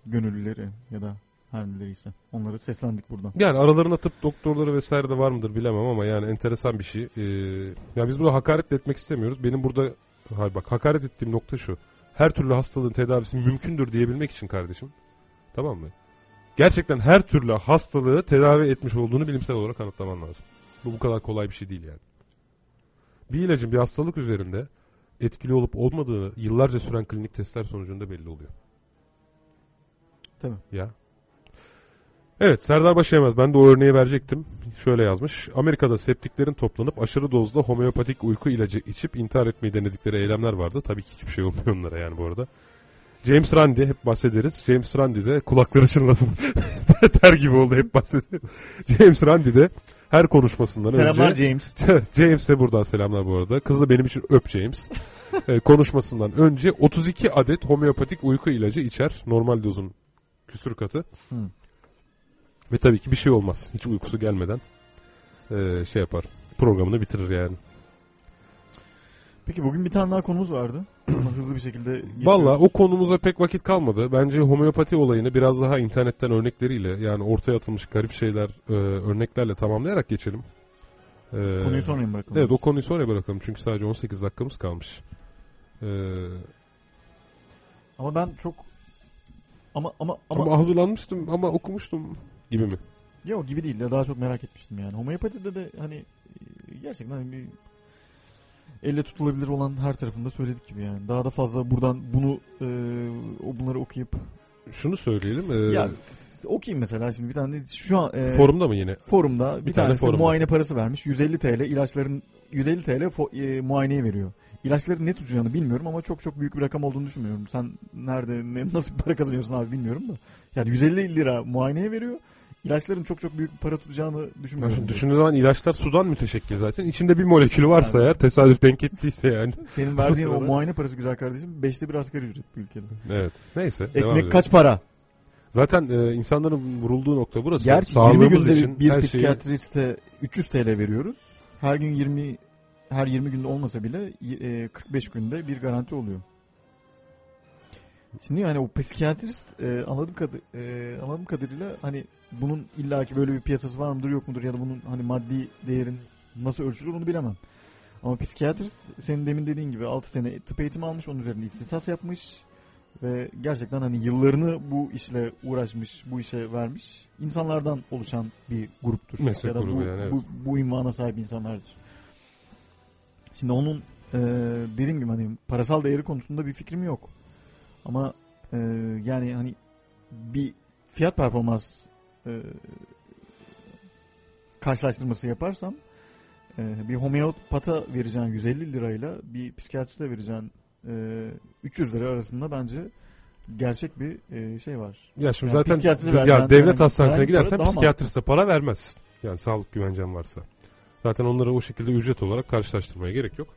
gönüllüleri ya da her neleriyse onlara seslendik buradan. Yani aralarında tıp doktorları vesaire de var mıdır bilemem ama yani enteresan bir şey. Ee, yani biz burada hakaret etmek istemiyoruz. Benim burada hayır bak hakaret ettiğim nokta şu. Her türlü hastalığın tedavisi mümkündür diyebilmek için kardeşim. Tamam mı? Gerçekten her türlü hastalığı tedavi etmiş olduğunu bilimsel olarak kanıtlaman lazım. Bu bu kadar kolay bir şey değil yani. Bir ilacın bir hastalık üzerinde etkili olup olmadığı yıllarca süren klinik testler sonucunda belli oluyor. Tabii. Ya. Evet Serdar Başayemez ben de o örneği verecektim. Şöyle yazmış. Amerika'da septiklerin toplanıp aşırı dozda homeopatik uyku ilacı içip intihar etmeyi denedikleri eylemler vardı. Tabii ki hiçbir şey olmuyor onlara yani bu arada. James Randi hep bahsederiz. James Randi de kulakları çınlasın der gibi oldu hep bahsederiz. James Randi de her konuşmasından Selamlar önce... James. James'e buradan selamlar bu arada. Kız da benim için öp James. Ee, konuşmasından önce 32 adet homeopatik uyku ilacı içer. Normal dozun küsür katı. Hı. Ve tabii ki bir şey olmaz. Hiç uykusu gelmeden ee, şey yapar. Programını bitirir yani. Peki bugün bir tane daha konumuz vardı. Ona hızlı bir şekilde. Valla o konumuza pek vakit kalmadı. Bence homeopati olayını biraz daha internetten örnekleriyle yani ortaya atılmış garip şeyler e, örneklerle tamamlayarak geçelim. Ee, Konuyu sonraya mı bırakalım? Evet o konuyu sonra bırakalım çünkü sadece 18 dakikamız kalmış. Ee, Ama ben çok ama ama ama, ama, hazırlanmıştım ama okumuştum gibi mi? yok gibi değil de daha çok merak etmiştim yani. Homeopatide de hani e, gerçekten hani bir elle tutulabilir olan her tarafında söyledik gibi yani. Daha da fazla buradan bunu e, bunları okuyup Şunu söyleyelim. e, ya okuyayım mesela şimdi bir tane şu an e, forumda mı yine? forumda bir, Bir tane forumda. muayene parası vermiş. 150 TL ilaçların 150 TL fo- e, muayeneye veriyor. İlaçların ne tutacağını bilmiyorum ama çok çok büyük bir rakam olduğunu düşünmüyorum. Sen nerede ne, nasıl para kazanıyorsun abi bilmiyorum da. Yani 150 lira muayeneye veriyor. İlaçların çok çok büyük bir para tutacağını düşünmüyorum. şimdi düşündüğün zaman ilaçlar sudan müteşekkil zaten. İçinde bir molekülü varsa Yani. eğer tesadüf denk ettiyse yani. Senin verdiğin o sırada- muayene parası güzel kardeşim. Beşte bir asgari ücret bu ülkede. Evet. Neyse. Ekmek kaç para? Zaten e, insanların vurulduğu nokta burası. Gerçi 20 Sağlığımız günde için bir her şeyi psikiyatriste 300 TL veriyoruz. Her gün 20 her 20 günde olmasa bile e, 45 günde bir garanti oluyor. Şimdi yani o psikiyatrist e, anladığım, kadı, e, anladığım kadarıyla hani bunun illaki böyle bir piyasası var mıdır yok mudur ya da bunun hani maddi değerin nasıl ölçülür onu bilemem. Ama psikiyatrist senin demin dediğin gibi 6 sene tıp eğitimi almış onun üzerinde istisas yapmış ve gerçekten hani yıllarını bu işle uğraşmış, bu işe vermiş insanlardan oluşan bir gruptur. Meslek ya da grubu bu, yani, evet. bu, bu ünvana sahip insanlardır. Şimdi onun e, dediğim gibi hani parasal değeri konusunda bir fikrim yok. Ama e, yani hani bir fiyat performans e, karşılaştırması yaparsam e, bir homeopata vereceğin 150 lirayla bir psikiyatriste vereceğin e, 300 lira arasında bence gerçek bir e, şey var. Ya şimdi Yani zaten ya devlet hastanesine gidersen psikiyatriste para vermezsin. Yani sağlık güvencen varsa. Zaten onları o şekilde ücret olarak karşılaştırmaya gerek yok.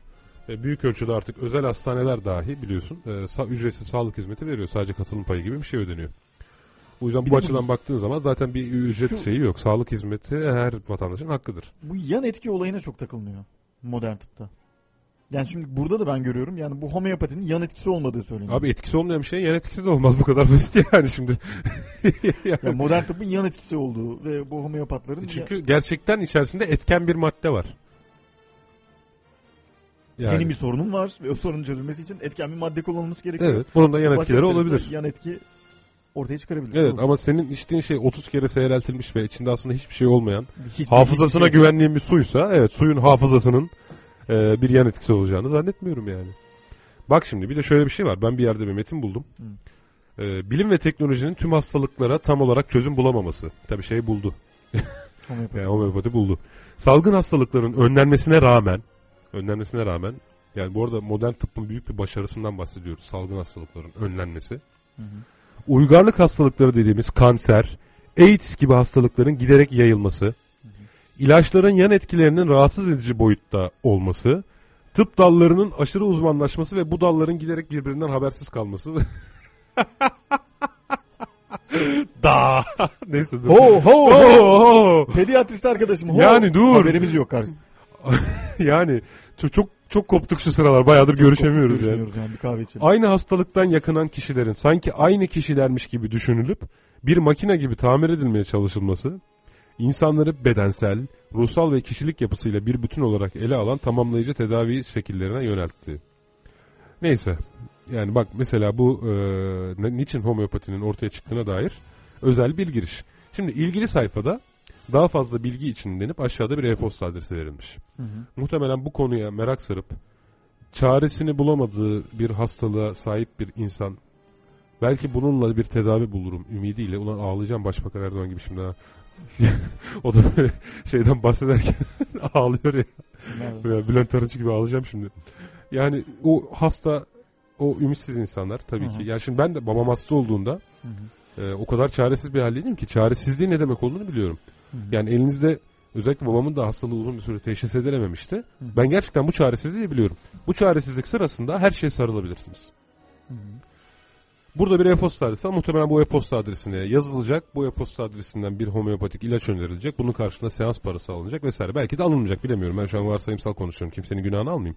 E, büyük ölçüde artık özel hastaneler dahi biliyorsun e, sa- ücretsiz sağlık hizmeti veriyor. Sadece katılım payı gibi bir şey ödeniyor. O yüzden Bir bu de bu- açıdan baktığın zaman zaten bir ücret Şu- şeyi yok. Sağlık hizmeti her vatandaşın hakkıdır. Bu yan etki olayına çok takılmıyor modern tıpta. Yani şimdi burada da ben görüyorum yani bu homeopatinin yan etkisi olmadığı söyleniyor. Abi etkisi olmayan bir şeyin yan etkisi de olmaz bu kadar basit yani şimdi. Yani Yani modern tıbbın yan etkisi olduğu ve bu homeopatların Çünkü gerçekten içerisinde etken bir madde var. ya- senin bir sorunun var ve o sorunun çözülmesi için etken bir madde kullanılması gerekiyor. Evet, bunun da yan Başka etkileri olabilir. Yan etki ortaya çıkarabilir. Evet ama senin içtiğin şey 30 kere seyreltilmiş ve içinde aslında hiçbir şey olmayan, Hiç- hafızasına hiçbir şey- güvendiğin bir suysa, evet suyun hafızasının e, bir yan etkisi olacağını zannetmiyorum yani. Bak şimdi bir de şöyle bir şey var. Ben bir yerde bir metin buldum. E, bilim ve teknolojinin tüm hastalıklara tam olarak çözüm bulamaması. Tabii şey buldu. Homeopati. Yani homeopati buldu. Salgın hastalıkların önlenmesine rağmen, önlenmesine rağmen, yani bu arada modern tıbbın büyük bir başarısından bahsediyoruz. Salgın hastalıkların önlenmesi. Hı hı. Uygarlık hastalıkları dediğimiz kanser, AIDS gibi hastalıkların giderek yayılması, ilaçların yan etkilerinin rahatsız edici boyutta olması, tıp dallarının aşırı uzmanlaşması ve bu dalların giderek birbirinden habersiz kalması. da. Neyse dur. Ho ho ho. Pediatrist arkadaşım. Ho. Yani dur. Haberimiz yok kardeşim. yani çok çok çok koptuk şu sıralar. Bayağıdır görüşemiyoruz yani. Görüşmüyoruz yani bir kahve içelim. Aynı hastalıktan yakınan kişilerin sanki aynı kişilermiş gibi düşünülüp bir makine gibi tamir edilmeye çalışılması, insanları bedensel, ruhsal ve kişilik yapısıyla bir bütün olarak ele alan tamamlayıcı tedavi şekillerine yöneltti. Neyse. Yani bak mesela bu e, niçin homeopatinin ortaya çıktığına dair özel bir giriş. Şimdi ilgili sayfada daha fazla bilgi için denip aşağıda bir e-posta adresi verilmiş. Hı hı. Muhtemelen bu konuya merak sarıp çaresini bulamadığı bir hastalığa sahip bir insan belki bununla bir tedavi bulurum ümidiyle ulan ağlayacağım Başbakan Erdoğan gibi şimdi ha. o da böyle şeyden bahsederken ağlıyor ya. Nerede? Böyle Bülent Arınç gibi ağlayacağım şimdi. Yani o hasta o ümitsiz insanlar tabii Hı hı. ki. Yani şimdi ben de babam hasta olduğunda Hı hı. e, o kadar çaresiz bir haldeydim ki çaresizliğin ne demek olduğunu biliyorum. Hı hı. Yani elinizde özellikle babamın da hastalığı uzun bir süre teşhis edilememişti. hı. Ben gerçekten bu çaresizliği biliyorum. Bu çaresizlik sırasında her şeye sarılabilirsiniz. Hı hı. Burada bir e-posta adresi var. Muhtemelen bu e-posta adresine yazılacak. Bu e-posta adresinden bir homeopatik ilaç önerilecek. Bunun karşılığında seans parası alınacak vesaire. Belki de alınmayacak bilemiyorum. Ben şu an varsayımsal konuşuyorum. Kimsenin günahını almayayım.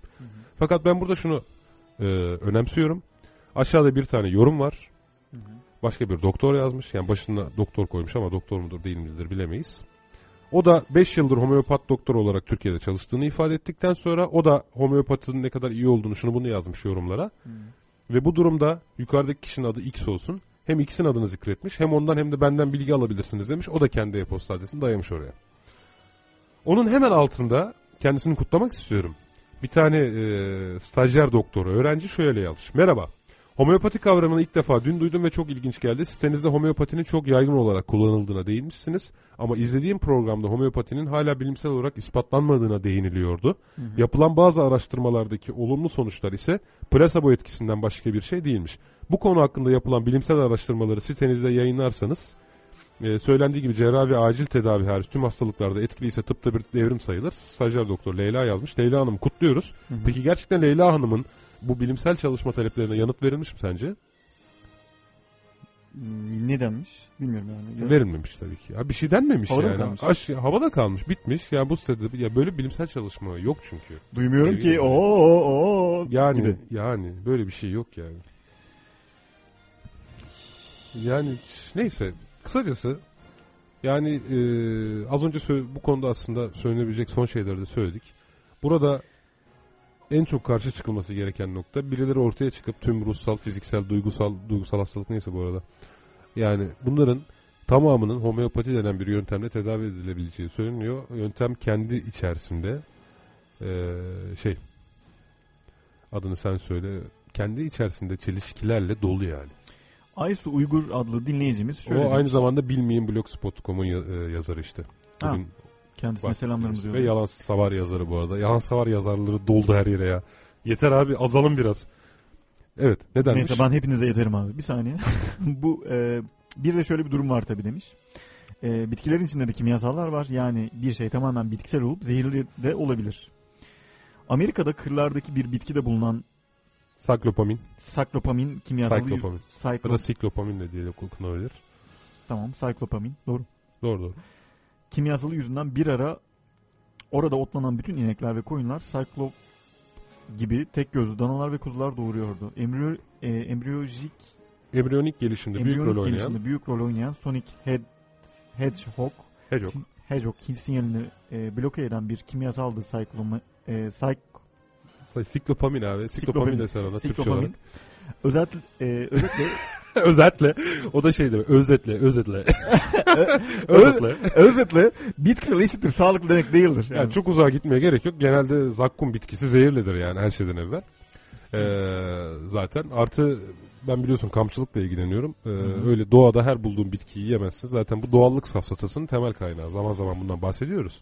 Fakat ben burada şunu e, önemsiyorum. Aşağıda bir tane yorum var. Hı hı. Başka bir doktor yazmış. Yani başına doktor koymuş ama doktor mudur değil midir bilemeyiz. O da 5 yıldır homeopat doktor olarak Türkiye'de çalıştığını ifade ettikten sonra o da homeopatinin ne kadar iyi olduğunu şunu bunu yazmış yorumlara. Ve bu durumda yukarıdaki kişinin adı X olsun. Hem X'in adını zikretmiş hem ondan hem de benden bilgi alabilirsiniz demiş. O da kendi e-posta adresini dayamış oraya. Onun hemen altında kendisini kutlamak istiyorum. Bir tane e, stajyer doktoru öğrenci şöyle yazmış. Merhaba. Homeopati kavramını ilk defa dün duydum ve çok ilginç geldi. Sitenizde homeopatinin çok yaygın olarak kullanıldığına değinmişsiniz. Ama izlediğim programda homeopatinin hala bilimsel olarak ispatlanmadığına değiniliyordu. Yapılan bazı araştırmalardaki olumlu sonuçlar ise plasebo etkisinden başka bir şey değilmiş. Bu konu hakkında yapılan bilimsel araştırmaları sitenizde yayınlarsanız e, söylendiği gibi cerrahi ve acil tedavi hariç tüm hastalıklarda etkili ise tıpta bir devrim sayılır. Stajyer doktor Leyla yazmış. Leyla Hanım kutluyoruz. Peki gerçekten Leyla Hanım'ın bu bilimsel çalışma taleplerine yanıt verilmiş mi sence? Hmm, Ne denmiş? Bilmiyorum yani. Verilmemiş tabii ki. Ya bir şey denmemiş Havada yani. kalmış? Aş- havada kalmış, bitmiş. Ya bu sitede ya böyle bilimsel çalışma yok çünkü. Duymuyorum Sevgili ki. Oo, oo, Yani gibi. yani böyle bir şey yok yani. Yani neyse kısacası yani e, az önce bu konuda aslında söylenebilecek son şeyleri de söyledik. Burada en çok karşı çıkılması gereken nokta birileri ortaya çıkıp tüm ruhsal, fiziksel, duygusal, duygusal hastalık neyse bu arada. Yani bunların tamamının homeopati denen bir yöntemle tedavi edilebileceği söyleniyor. Yöntem kendi içerisinde e, şey adını sen söyle kendi içerisinde çelişkilerle dolu yani. Aysu Uygur adlı dinleyicimiz şöyle o aynı demiş. zamanda bilmeyin blogspot.com'un ya- yazarı işte. Ha, Bugün Kendisine selamlarımızı Ve yolluyoruz. yalan savar yazarı bu arada. Yalan savar yazarları doldu her yere ya. Yeter abi azalın biraz. Evet nedenmiş? Neyse ben hepinize yeterim abi. Bir saniye. Bu e, bir de şöyle bir durum var tabii demiş. E, bitkilerin içinde de kimyasallar var. Yani bir şey tamamen bitkisel olup zehirli de olabilir. Amerika'da kırlardaki bir bitkide bulunan Saklopamin. saklopamin kimyasalı Saklopamin. Cyclo- Ya da siklopamin de diye okunabilir. tamam saklopamin doğru. Doğru doğru. Kimyasalı yüzünden bir ara orada otlanan bütün inekler ve koyunlar cyclop gibi tek gözlü danalar ve kuzular doğuruyordu. Embriyo, e, embriyolojik Embriyonik gelişimde büyük embriyonik rol oynayan gelişimde büyük rol oynayan Sonic Head, Hedgehog Hedgehog. sin- Hedgehog sinyalini e, bloke eden bir kimyasaldı cycloma, e, cyc- Say- Siklopamin abi. Siklopamin Siklopamin. de sen ona Türkçe olarak. Özet, e, özetle özetle. O da şey demek. Özetle. Özetle. özetle. özetle bitkisel eşittir sağlıklı demek değildir. Yani. Yani çok uzağa gitmeye gerek yok. Genelde zakkum bitkisi zehirlidir yani her şeyden evvel. Ee, zaten artı ben biliyorsun kampçılıkla ilgileniyorum. Ee, öyle doğada her bulduğun bitkiyi yemezsin. Zaten bu doğallık safsatasının temel kaynağı. Zaman zaman bundan bahsediyoruz.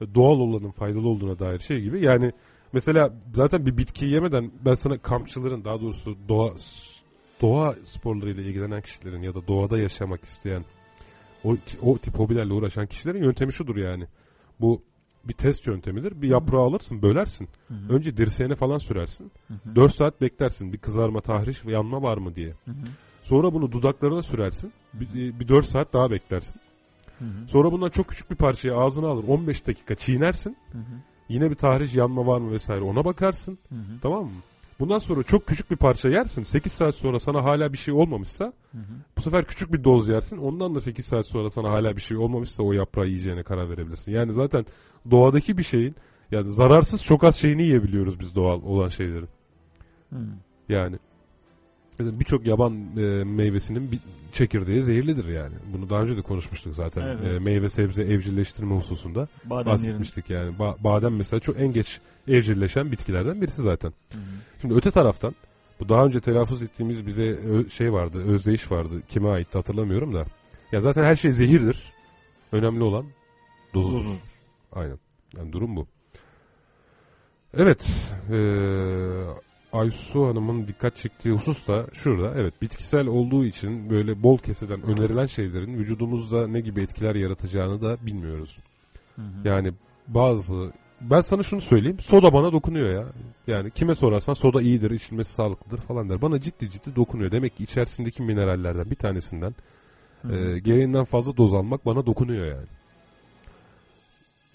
Ee, Doğal olanın faydalı olduğuna dair şey gibi. Yani mesela zaten bir bitkiyi yemeden ben sana kampçıların daha doğrusu doğa doğa sporlarıyla ilgilenen kişilerin ya da doğada yaşamak isteyen o, o tip hobilerle uğraşan kişilerin yöntemi şudur yani. Bu bir test yöntemidir. Bir yaprağı alırsın, bölersin. Hı hı. Önce dirseğine falan sürersin. Hı hı. 4 saat beklersin bir kızarma, tahriş ve yanma var mı diye. Hı hı. Sonra bunu dudaklarına sürersin. Bir, bir 4 saat daha beklersin. Hı hı. Sonra bundan çok küçük bir parçayı ağzına alır. 15 dakika çiğnersin. Hı hı. Yine bir tahriş, yanma var mı vesaire ona bakarsın. Hı hı. Tamam mı? Bundan sonra çok küçük bir parça yersin. 8 saat sonra sana hala bir şey olmamışsa Hı hı. bu sefer küçük bir doz yersin. Ondan da 8 saat sonra sana hala bir şey olmamışsa o yaprağı yiyeceğine karar verebilirsin. Yani zaten doğadaki bir şeyin yani zararsız çok az şeyini yiyebiliyoruz biz doğal olan şeylerin. Hı. Yani Zaten birçok yaban e, meyvesinin bir çekirdeği zehirlidir yani. Bunu daha önce de konuşmuştuk zaten. Evet, E, meyve sebze evcilleştirme hususunda Bademlerin. bahsetmiştik yani. Ba- badem mesela çok en geç evcilleşen bitkilerden birisi zaten. Hı hı. Şimdi öte taraftan bu daha önce telaffuz ettiğimiz bir de şey vardı, özdeyiş vardı. Kime aitti hatırlamıyorum da. Ya zaten her şey zehirdir. Önemli olan dozudur. Dozu. Aynen. Yani durum bu. Evet. Eee Aysu Hanım'ın dikkat çektiği husus da şurada. Evet bitkisel olduğu için böyle bol keseden önerilen şeylerin vücudumuzda ne gibi etkiler yaratacağını da bilmiyoruz. Hı hı. Yani bazı ben sana şunu söyleyeyim. Soda bana dokunuyor ya. Yani kime sorarsan soda iyidir, içilmesi sağlıklıdır falan der. Bana ciddi ciddi dokunuyor. Demek ki içerisindeki minerallerden bir tanesinden Hı e, gereğinden fazla doz almak bana dokunuyor yani.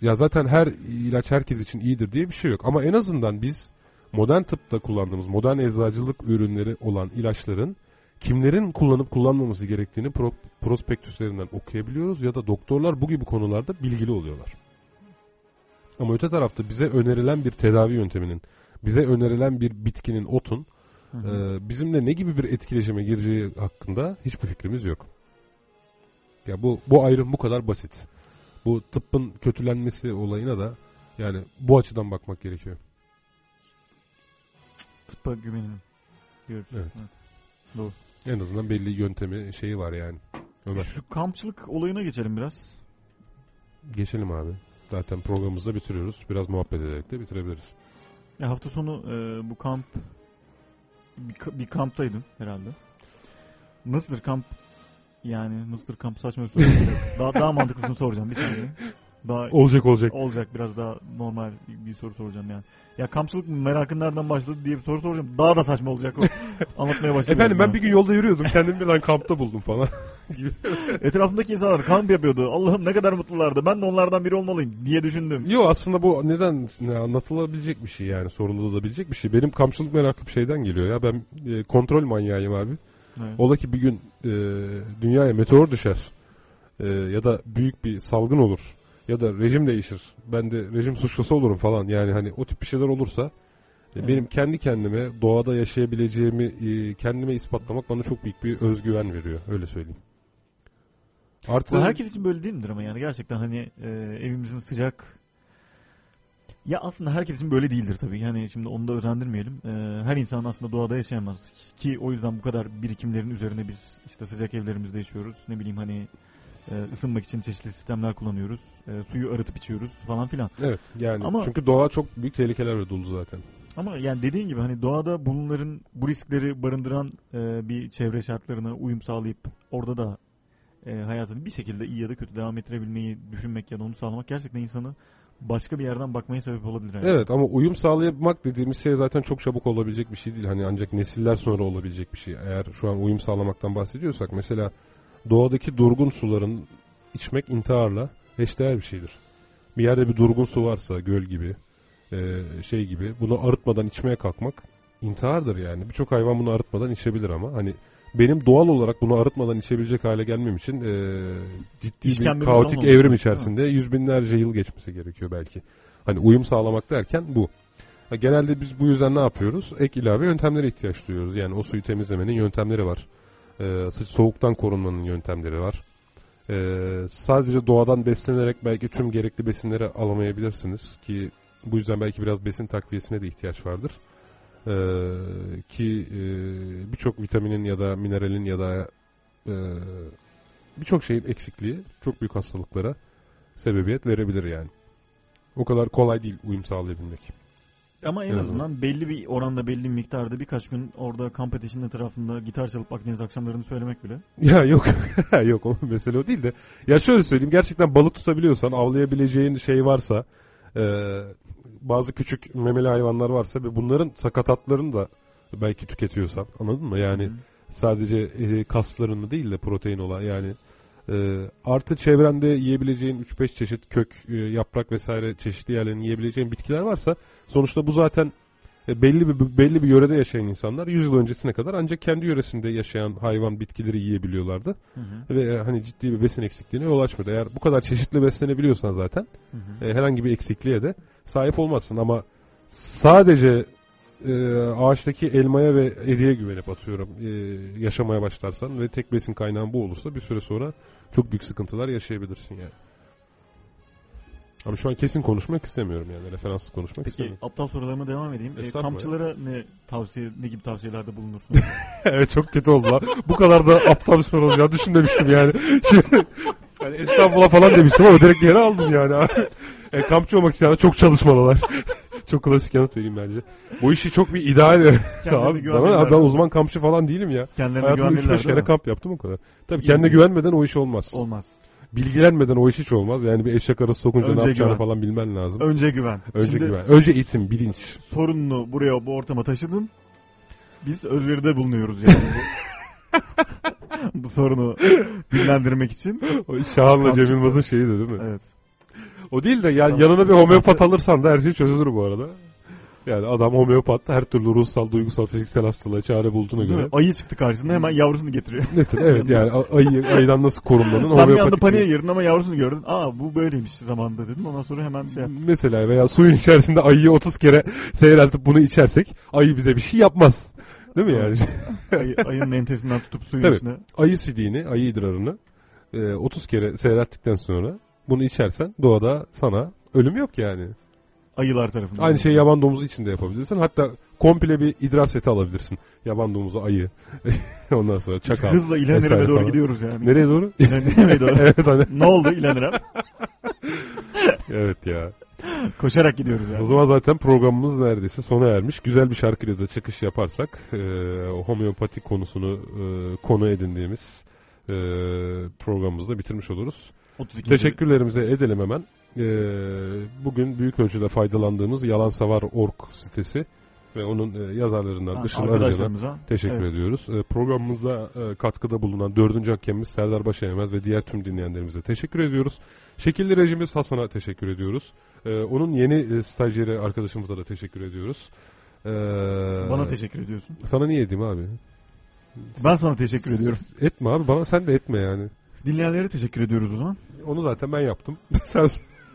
Ya zaten her ilaç herkes için iyidir diye bir şey yok. Ama en azından biz modern tıpta kullandığımız modern eczacılık ürünleri olan ilaçların kimlerin kullanıp kullanmaması gerektiğini pro- prospektüslerinden okuyabiliyoruz ya da doktorlar bu gibi konularda bilgili oluyorlar. Ama öte tarafta bize önerilen bir tedavi yönteminin, bize önerilen bir bitkinin, otun Hı hı. e, bizimle ne gibi bir etkileşime gireceği hakkında hiçbir fikrimiz yok. Ya bu bu ayrım bu kadar basit. Bu tıbbın kötülenmesi olayına da yani bu açıdan bakmak gerekiyor. Tıbba güvenelim. Diyoruz. Evet. Doğru. En azından belli yöntemi şeyi var yani. Ömer Şu kampçılık olayına geçelim biraz. geçelim abi. Zaten programımızı da bitiriyoruz. Biraz muhabbet ederek de bitirebiliriz. Ya hafta sonu e, bu kamp bir, bir kamptaydın herhalde. Nasıldır kamp? Yani nasıldır kamp saçma bir soru. daha, daha mantıklısını soracağım bir saniye. Daha Olacak olacak. olacak biraz daha normal bir soru soracağım yani. Ya kampçılık merakın nereden başladı diye bir soru soracağım. Daha da saçma olacak o. Anlatmaya başladım. Efendim ben bir gün yolda yürüyordum. Kendimi bir lan kampta buldum falan. Etrafımdaki insanlar kamp yapıyordu. Allah'ım ne kadar mutlulardı. Ben de onlardan biri olmalıyım diye düşündüm. Yo aslında bu neden ne, anlatılabilecek bir şey yani sorululabilecek bir şey. Benim kampçılık merakım şeyden geliyor ya. Ben e, kontrol manyağıyım abi. Evet. Ola ki bir gün e, dünyaya meteor düşer e, ya da büyük bir salgın olur ya da rejim değişir. Ben de rejim suçlusu olurum falan. Yani hani o tip bir şeyler olursa e, Evet. benim kendi kendime doğada yaşayabileceğimi e, kendime ispatlamak bana çok büyük bir özgüven veriyor. Öyle söyleyeyim. Artı Bu herkes için böyle değil midir ama yani gerçekten hani e, evimizin sıcak ya aslında herkes için böyle değildir tabii. Yani şimdi onu da özendirmeyelim. E, her insan aslında doğada yaşayamaz. Ki o yüzden bu kadar birikimlerin üzerine biz işte sıcak evlerimizde yaşıyoruz. Ne bileyim hani e, ısınmak için çeşitli sistemler kullanıyoruz. E, suyu arıtıp içiyoruz falan filan. Evet yani Ama- çünkü doğa çok büyük tehlikelerle dolu zaten. Ama yani dediğin gibi hani doğada bunların bu riskleri barındıran e, bir çevre şartlarına uyum sağlayıp orada da e, hayatını bir şekilde iyi ya da kötü devam ettirebilmeyi düşünmek ya da onu sağlamak gerçekten insanı başka bir yerden bakmaya sebep olabilir. Yani. Evet ama uyum sağlamak dediğimiz şey zaten çok çabuk olabilecek bir şey değil. Hani ancak nesiller sonra olabilecek bir şey. Eğer şu an uyum sağlamaktan bahsediyorsak mesela doğadaki durgun suların içmek intiharla eşdeğer bir şeydir. Bir yerde bir durgun su varsa göl gibi e, şey gibi bunu arıtmadan içmeye kalkmak intihardır yani. Birçok hayvan bunu arıtmadan içebilir ama hani benim doğal olarak bunu arıtmadan içebilecek hale gelmem için e, ciddi İşkembemiz bir kaotik evrim içerisinde yüz binlerce yıl geçmesi gerekiyor belki. Hani uyum sağlamak derken bu. Ha, Genelde biz bu yüzden ne yapıyoruz? Ek ilave yöntemlere ihtiyaç duyuyoruz. Yani o suyu temizlemenin yöntemleri var. Ee, sıç soğuktan korunmanın yöntemleri var. Ee, sadece doğadan beslenerek belki tüm gerekli besinleri alamayabilirsiniz ki bu yüzden belki biraz besin takviyesine de ihtiyaç vardır. Ee, ki e, birçok vitaminin ya da mineralin ya da e, birçok şeyin eksikliği çok büyük hastalıklara sebebiyet verebilir yani. O kadar kolay değil uyum sağlayabilmek. Ama en azından belli bir oranda belli bir miktarda birkaç gün orada kamp ateşinin etrafında gitar çalıp Akdeniz akşamlarını söylemek bile. Ya yok yok o mesele o değil de ya şöyle söyleyeyim gerçekten balık tutabiliyorsan avlayabileceğin şey varsa e, bazı küçük memeli hayvanlar varsa ve bunların sakatatlarını da belki tüketiyorsan anladın mı yani Hı. sadece e, kaslarını değil de protein olan yani e, artı çevrende yiyebileceğin 3-5 çeşit kök e, yaprak vesaire çeşitli yerlerini yiyebileceğin bitkiler varsa sonuçta bu zaten e, belli bir belli bir yörede yaşayan insanlar 100 yıl öncesine kadar ancak kendi yöresinde yaşayan hayvan bitkileri yiyebiliyorlardı Hı hı. ve e, hani ciddi bir besin eksikliğine yol açmadı. Eğer bu kadar çeşitli beslenebiliyorsan zaten Hı hı. e, herhangi bir eksikliğe de sahip olmazsın ama sadece e, ağaçtaki elmaya ve eriye güvenip atıyorum e, yaşamaya başlarsan ve tek besin kaynağın bu olursa bir süre sonra çok büyük sıkıntılar yaşayabilirsin yani. Ama şu an kesin konuşmak istemiyorum yani referanssız konuşmak Peki istemiyorum. aptal sorularıma devam edeyim. E, Estağfurullah. kampçılara ne tavsiye ne gibi tavsiyelerde bulunursun? evet çok kötü oldu lan. Bu kadar da aptal bir soru olacağını düşünmemiştim yani. Şimdi, yani estağfurullah falan demiştim ama direkt yere aldım yani. e, kampçı olmak isteyenler çok çalışmalılar. çok klasik yanıt vereyim bence. Bu işi çok bir ideal. Abi, güvenmeliler. ben, ben uzman kampçı falan değilim ya. Kendilerine Hayatımda güvenmeliler 3-5 değil kere kamp yaptım o kadar. Tabii İyi kendine güvenmeden o iş olmaz. Olmaz. Bilgilenmeden o iş hiç olmaz. Yani bir eşek arası sokunca Önce ne yapacağını güven. falan bilmen lazım. Önce güven. Önce Şimdi güven. Önce eğitim, bilinç. sorununu buraya bu ortama taşıdın. Biz özveride bulunuyoruz yani. bu, bu sorunu dillendirmek için. Şahan'la Cem Yılmaz'ın şeyi de değil mi? Evet. O değil de yani yanına bir homeopat alırsan da her şey çözülür bu arada. Yani adam homeopat her türlü ruhsal, duygusal, fiziksel hastalığa çare bulduğuna mi? göre. Ayı çıktı karşısına hemen yavrusunu getiriyor. Mesela evet yani ayı, ayıdan nasıl korunmanın Sen bir anda paniğe girdin ama yavrusunu gördün. Aa bu böyleymiş zamanında dedim. Ondan sonra hemen şey yaptım. Mesela veya suyun içerisinde ayıyı 30 kere seyreltip bunu içersek ayı bize bir şey yapmaz. Değil mi yani? Ayı, ayının entesinden tutup suyun Tabii. içine. ayı sidiğini, ayı idrarını e, 30 kere seyrettikten sonra bunu içersen doğada sana ölüm yok yani. Ayılar tarafından. Aynı şeyi yaban domuzu için de yapabilirsin. Hatta komple bir idrar seti alabilirsin. Yaban domuzu, ayı. Ondan sonra çakal. Hızla İlhan vesaire İrem'e doğru falan. gidiyoruz yani. Nereye doğru? İlhan İrem'e doğru. evet hani. ne oldu İlhan İrem? Evet ya. Koşarak gidiyoruz yani. O zaman zaten programımız neredeyse sona ermiş. Güzel bir şarkıyla da çıkış yaparsak e, homeopati konusunu e, konu edindiğimiz e, programımızı da bitirmiş oluruz. 32. Teşekkürlerimizi edelim hemen. E, bugün büyük ölçüde faydalandığımız Yalansavar.org sitesi ve onun e, yazarlarından Ha, Işıl Arıcan'a teşekkür Evet. ediyoruz. E, programımıza e, katkıda bulunan dördüncü hakemimiz Serdar Başaymaz ve diğer tüm dinleyenlerimize teşekkür ediyoruz. Şekilli rejimiz Hasan'a teşekkür ediyoruz. E, onun yeni e, stajyeri arkadaşımıza da teşekkür ediyoruz. E, Bana teşekkür ediyorsun. Sana niye edeyim abi? Ben sana teşekkür ediyorum. Etme abi bana sen de etme yani. Dinleyenlere teşekkür ediyoruz o zaman. Onu zaten ben yaptım. sen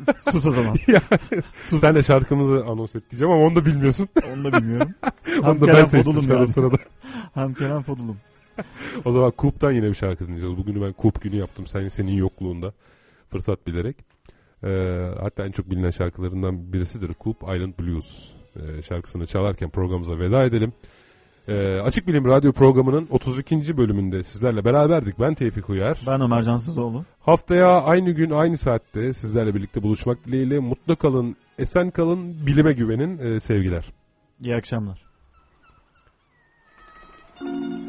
Sus o zaman. sen de şarkımızı anons et diyeceğim ama onu da bilmiyorsun. Onu da bilmiyorum. Onu da ben seçtim Fodulum sen o yani. sırada. Hem Kerem Fodulum. O zaman Coop'tan yine bir şarkı dinleyeceğiz. Bugünü ben Coop günü yaptım senin, senin yokluğunda. Fırsat bilerek. Ee, hatta en çok bilinen şarkılarından birisidir Coop Island Blues. Ee, şarkısını çalarken programımıza veda edelim. Ee, Açık Bilim Radyo programının 32. bölümünde sizlerle beraberdik. Ben Tevfik Uyar. Ben Ömer Cansızoğlu. Haftaya aynı gün aynı saatte sizlerle birlikte buluşmak dileğiyle mutlu kalın, esen kalın, bilime güvenin Ee, sevgiler. İyi akşamlar. Hello, my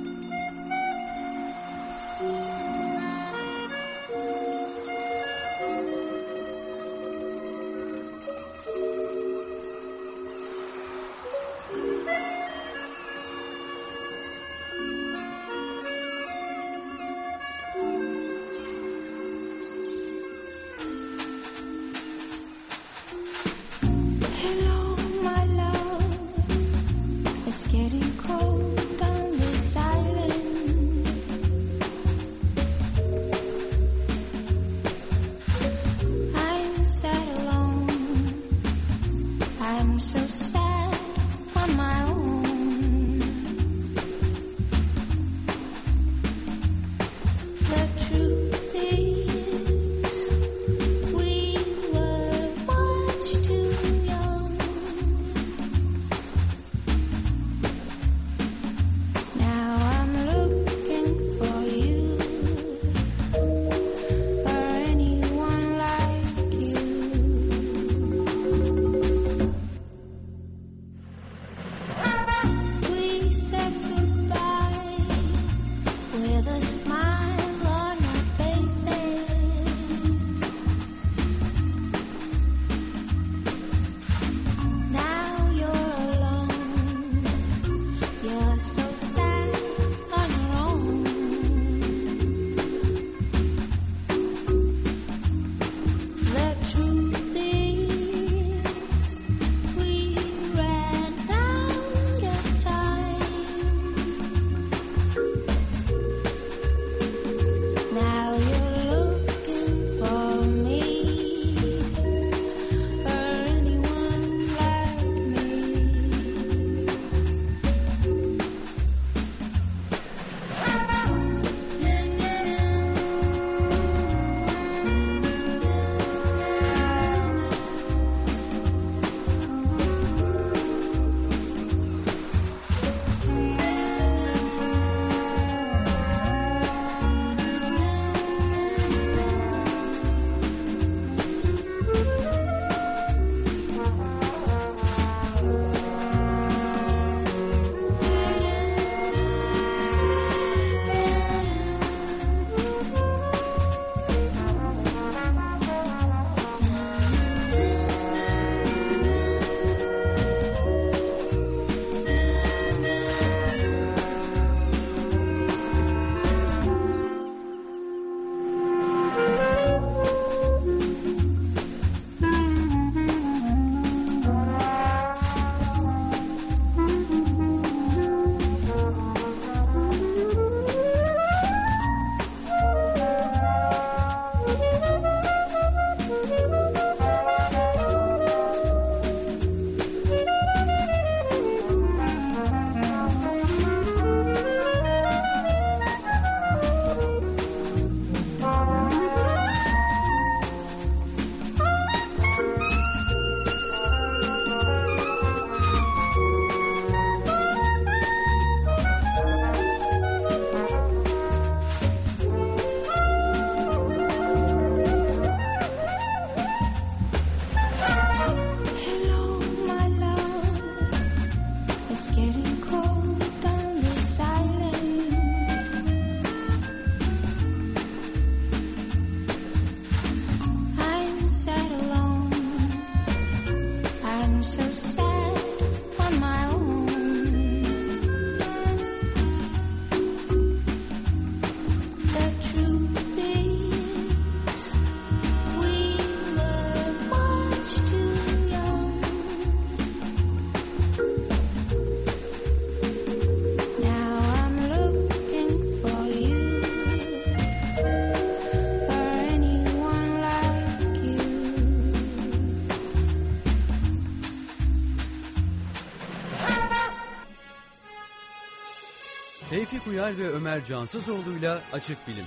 Tevfik Uyar ve Ömer Cansızoğlu'yla Açık Bilim.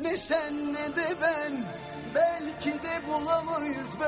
Ne sen ne de ben belki de bulamayız be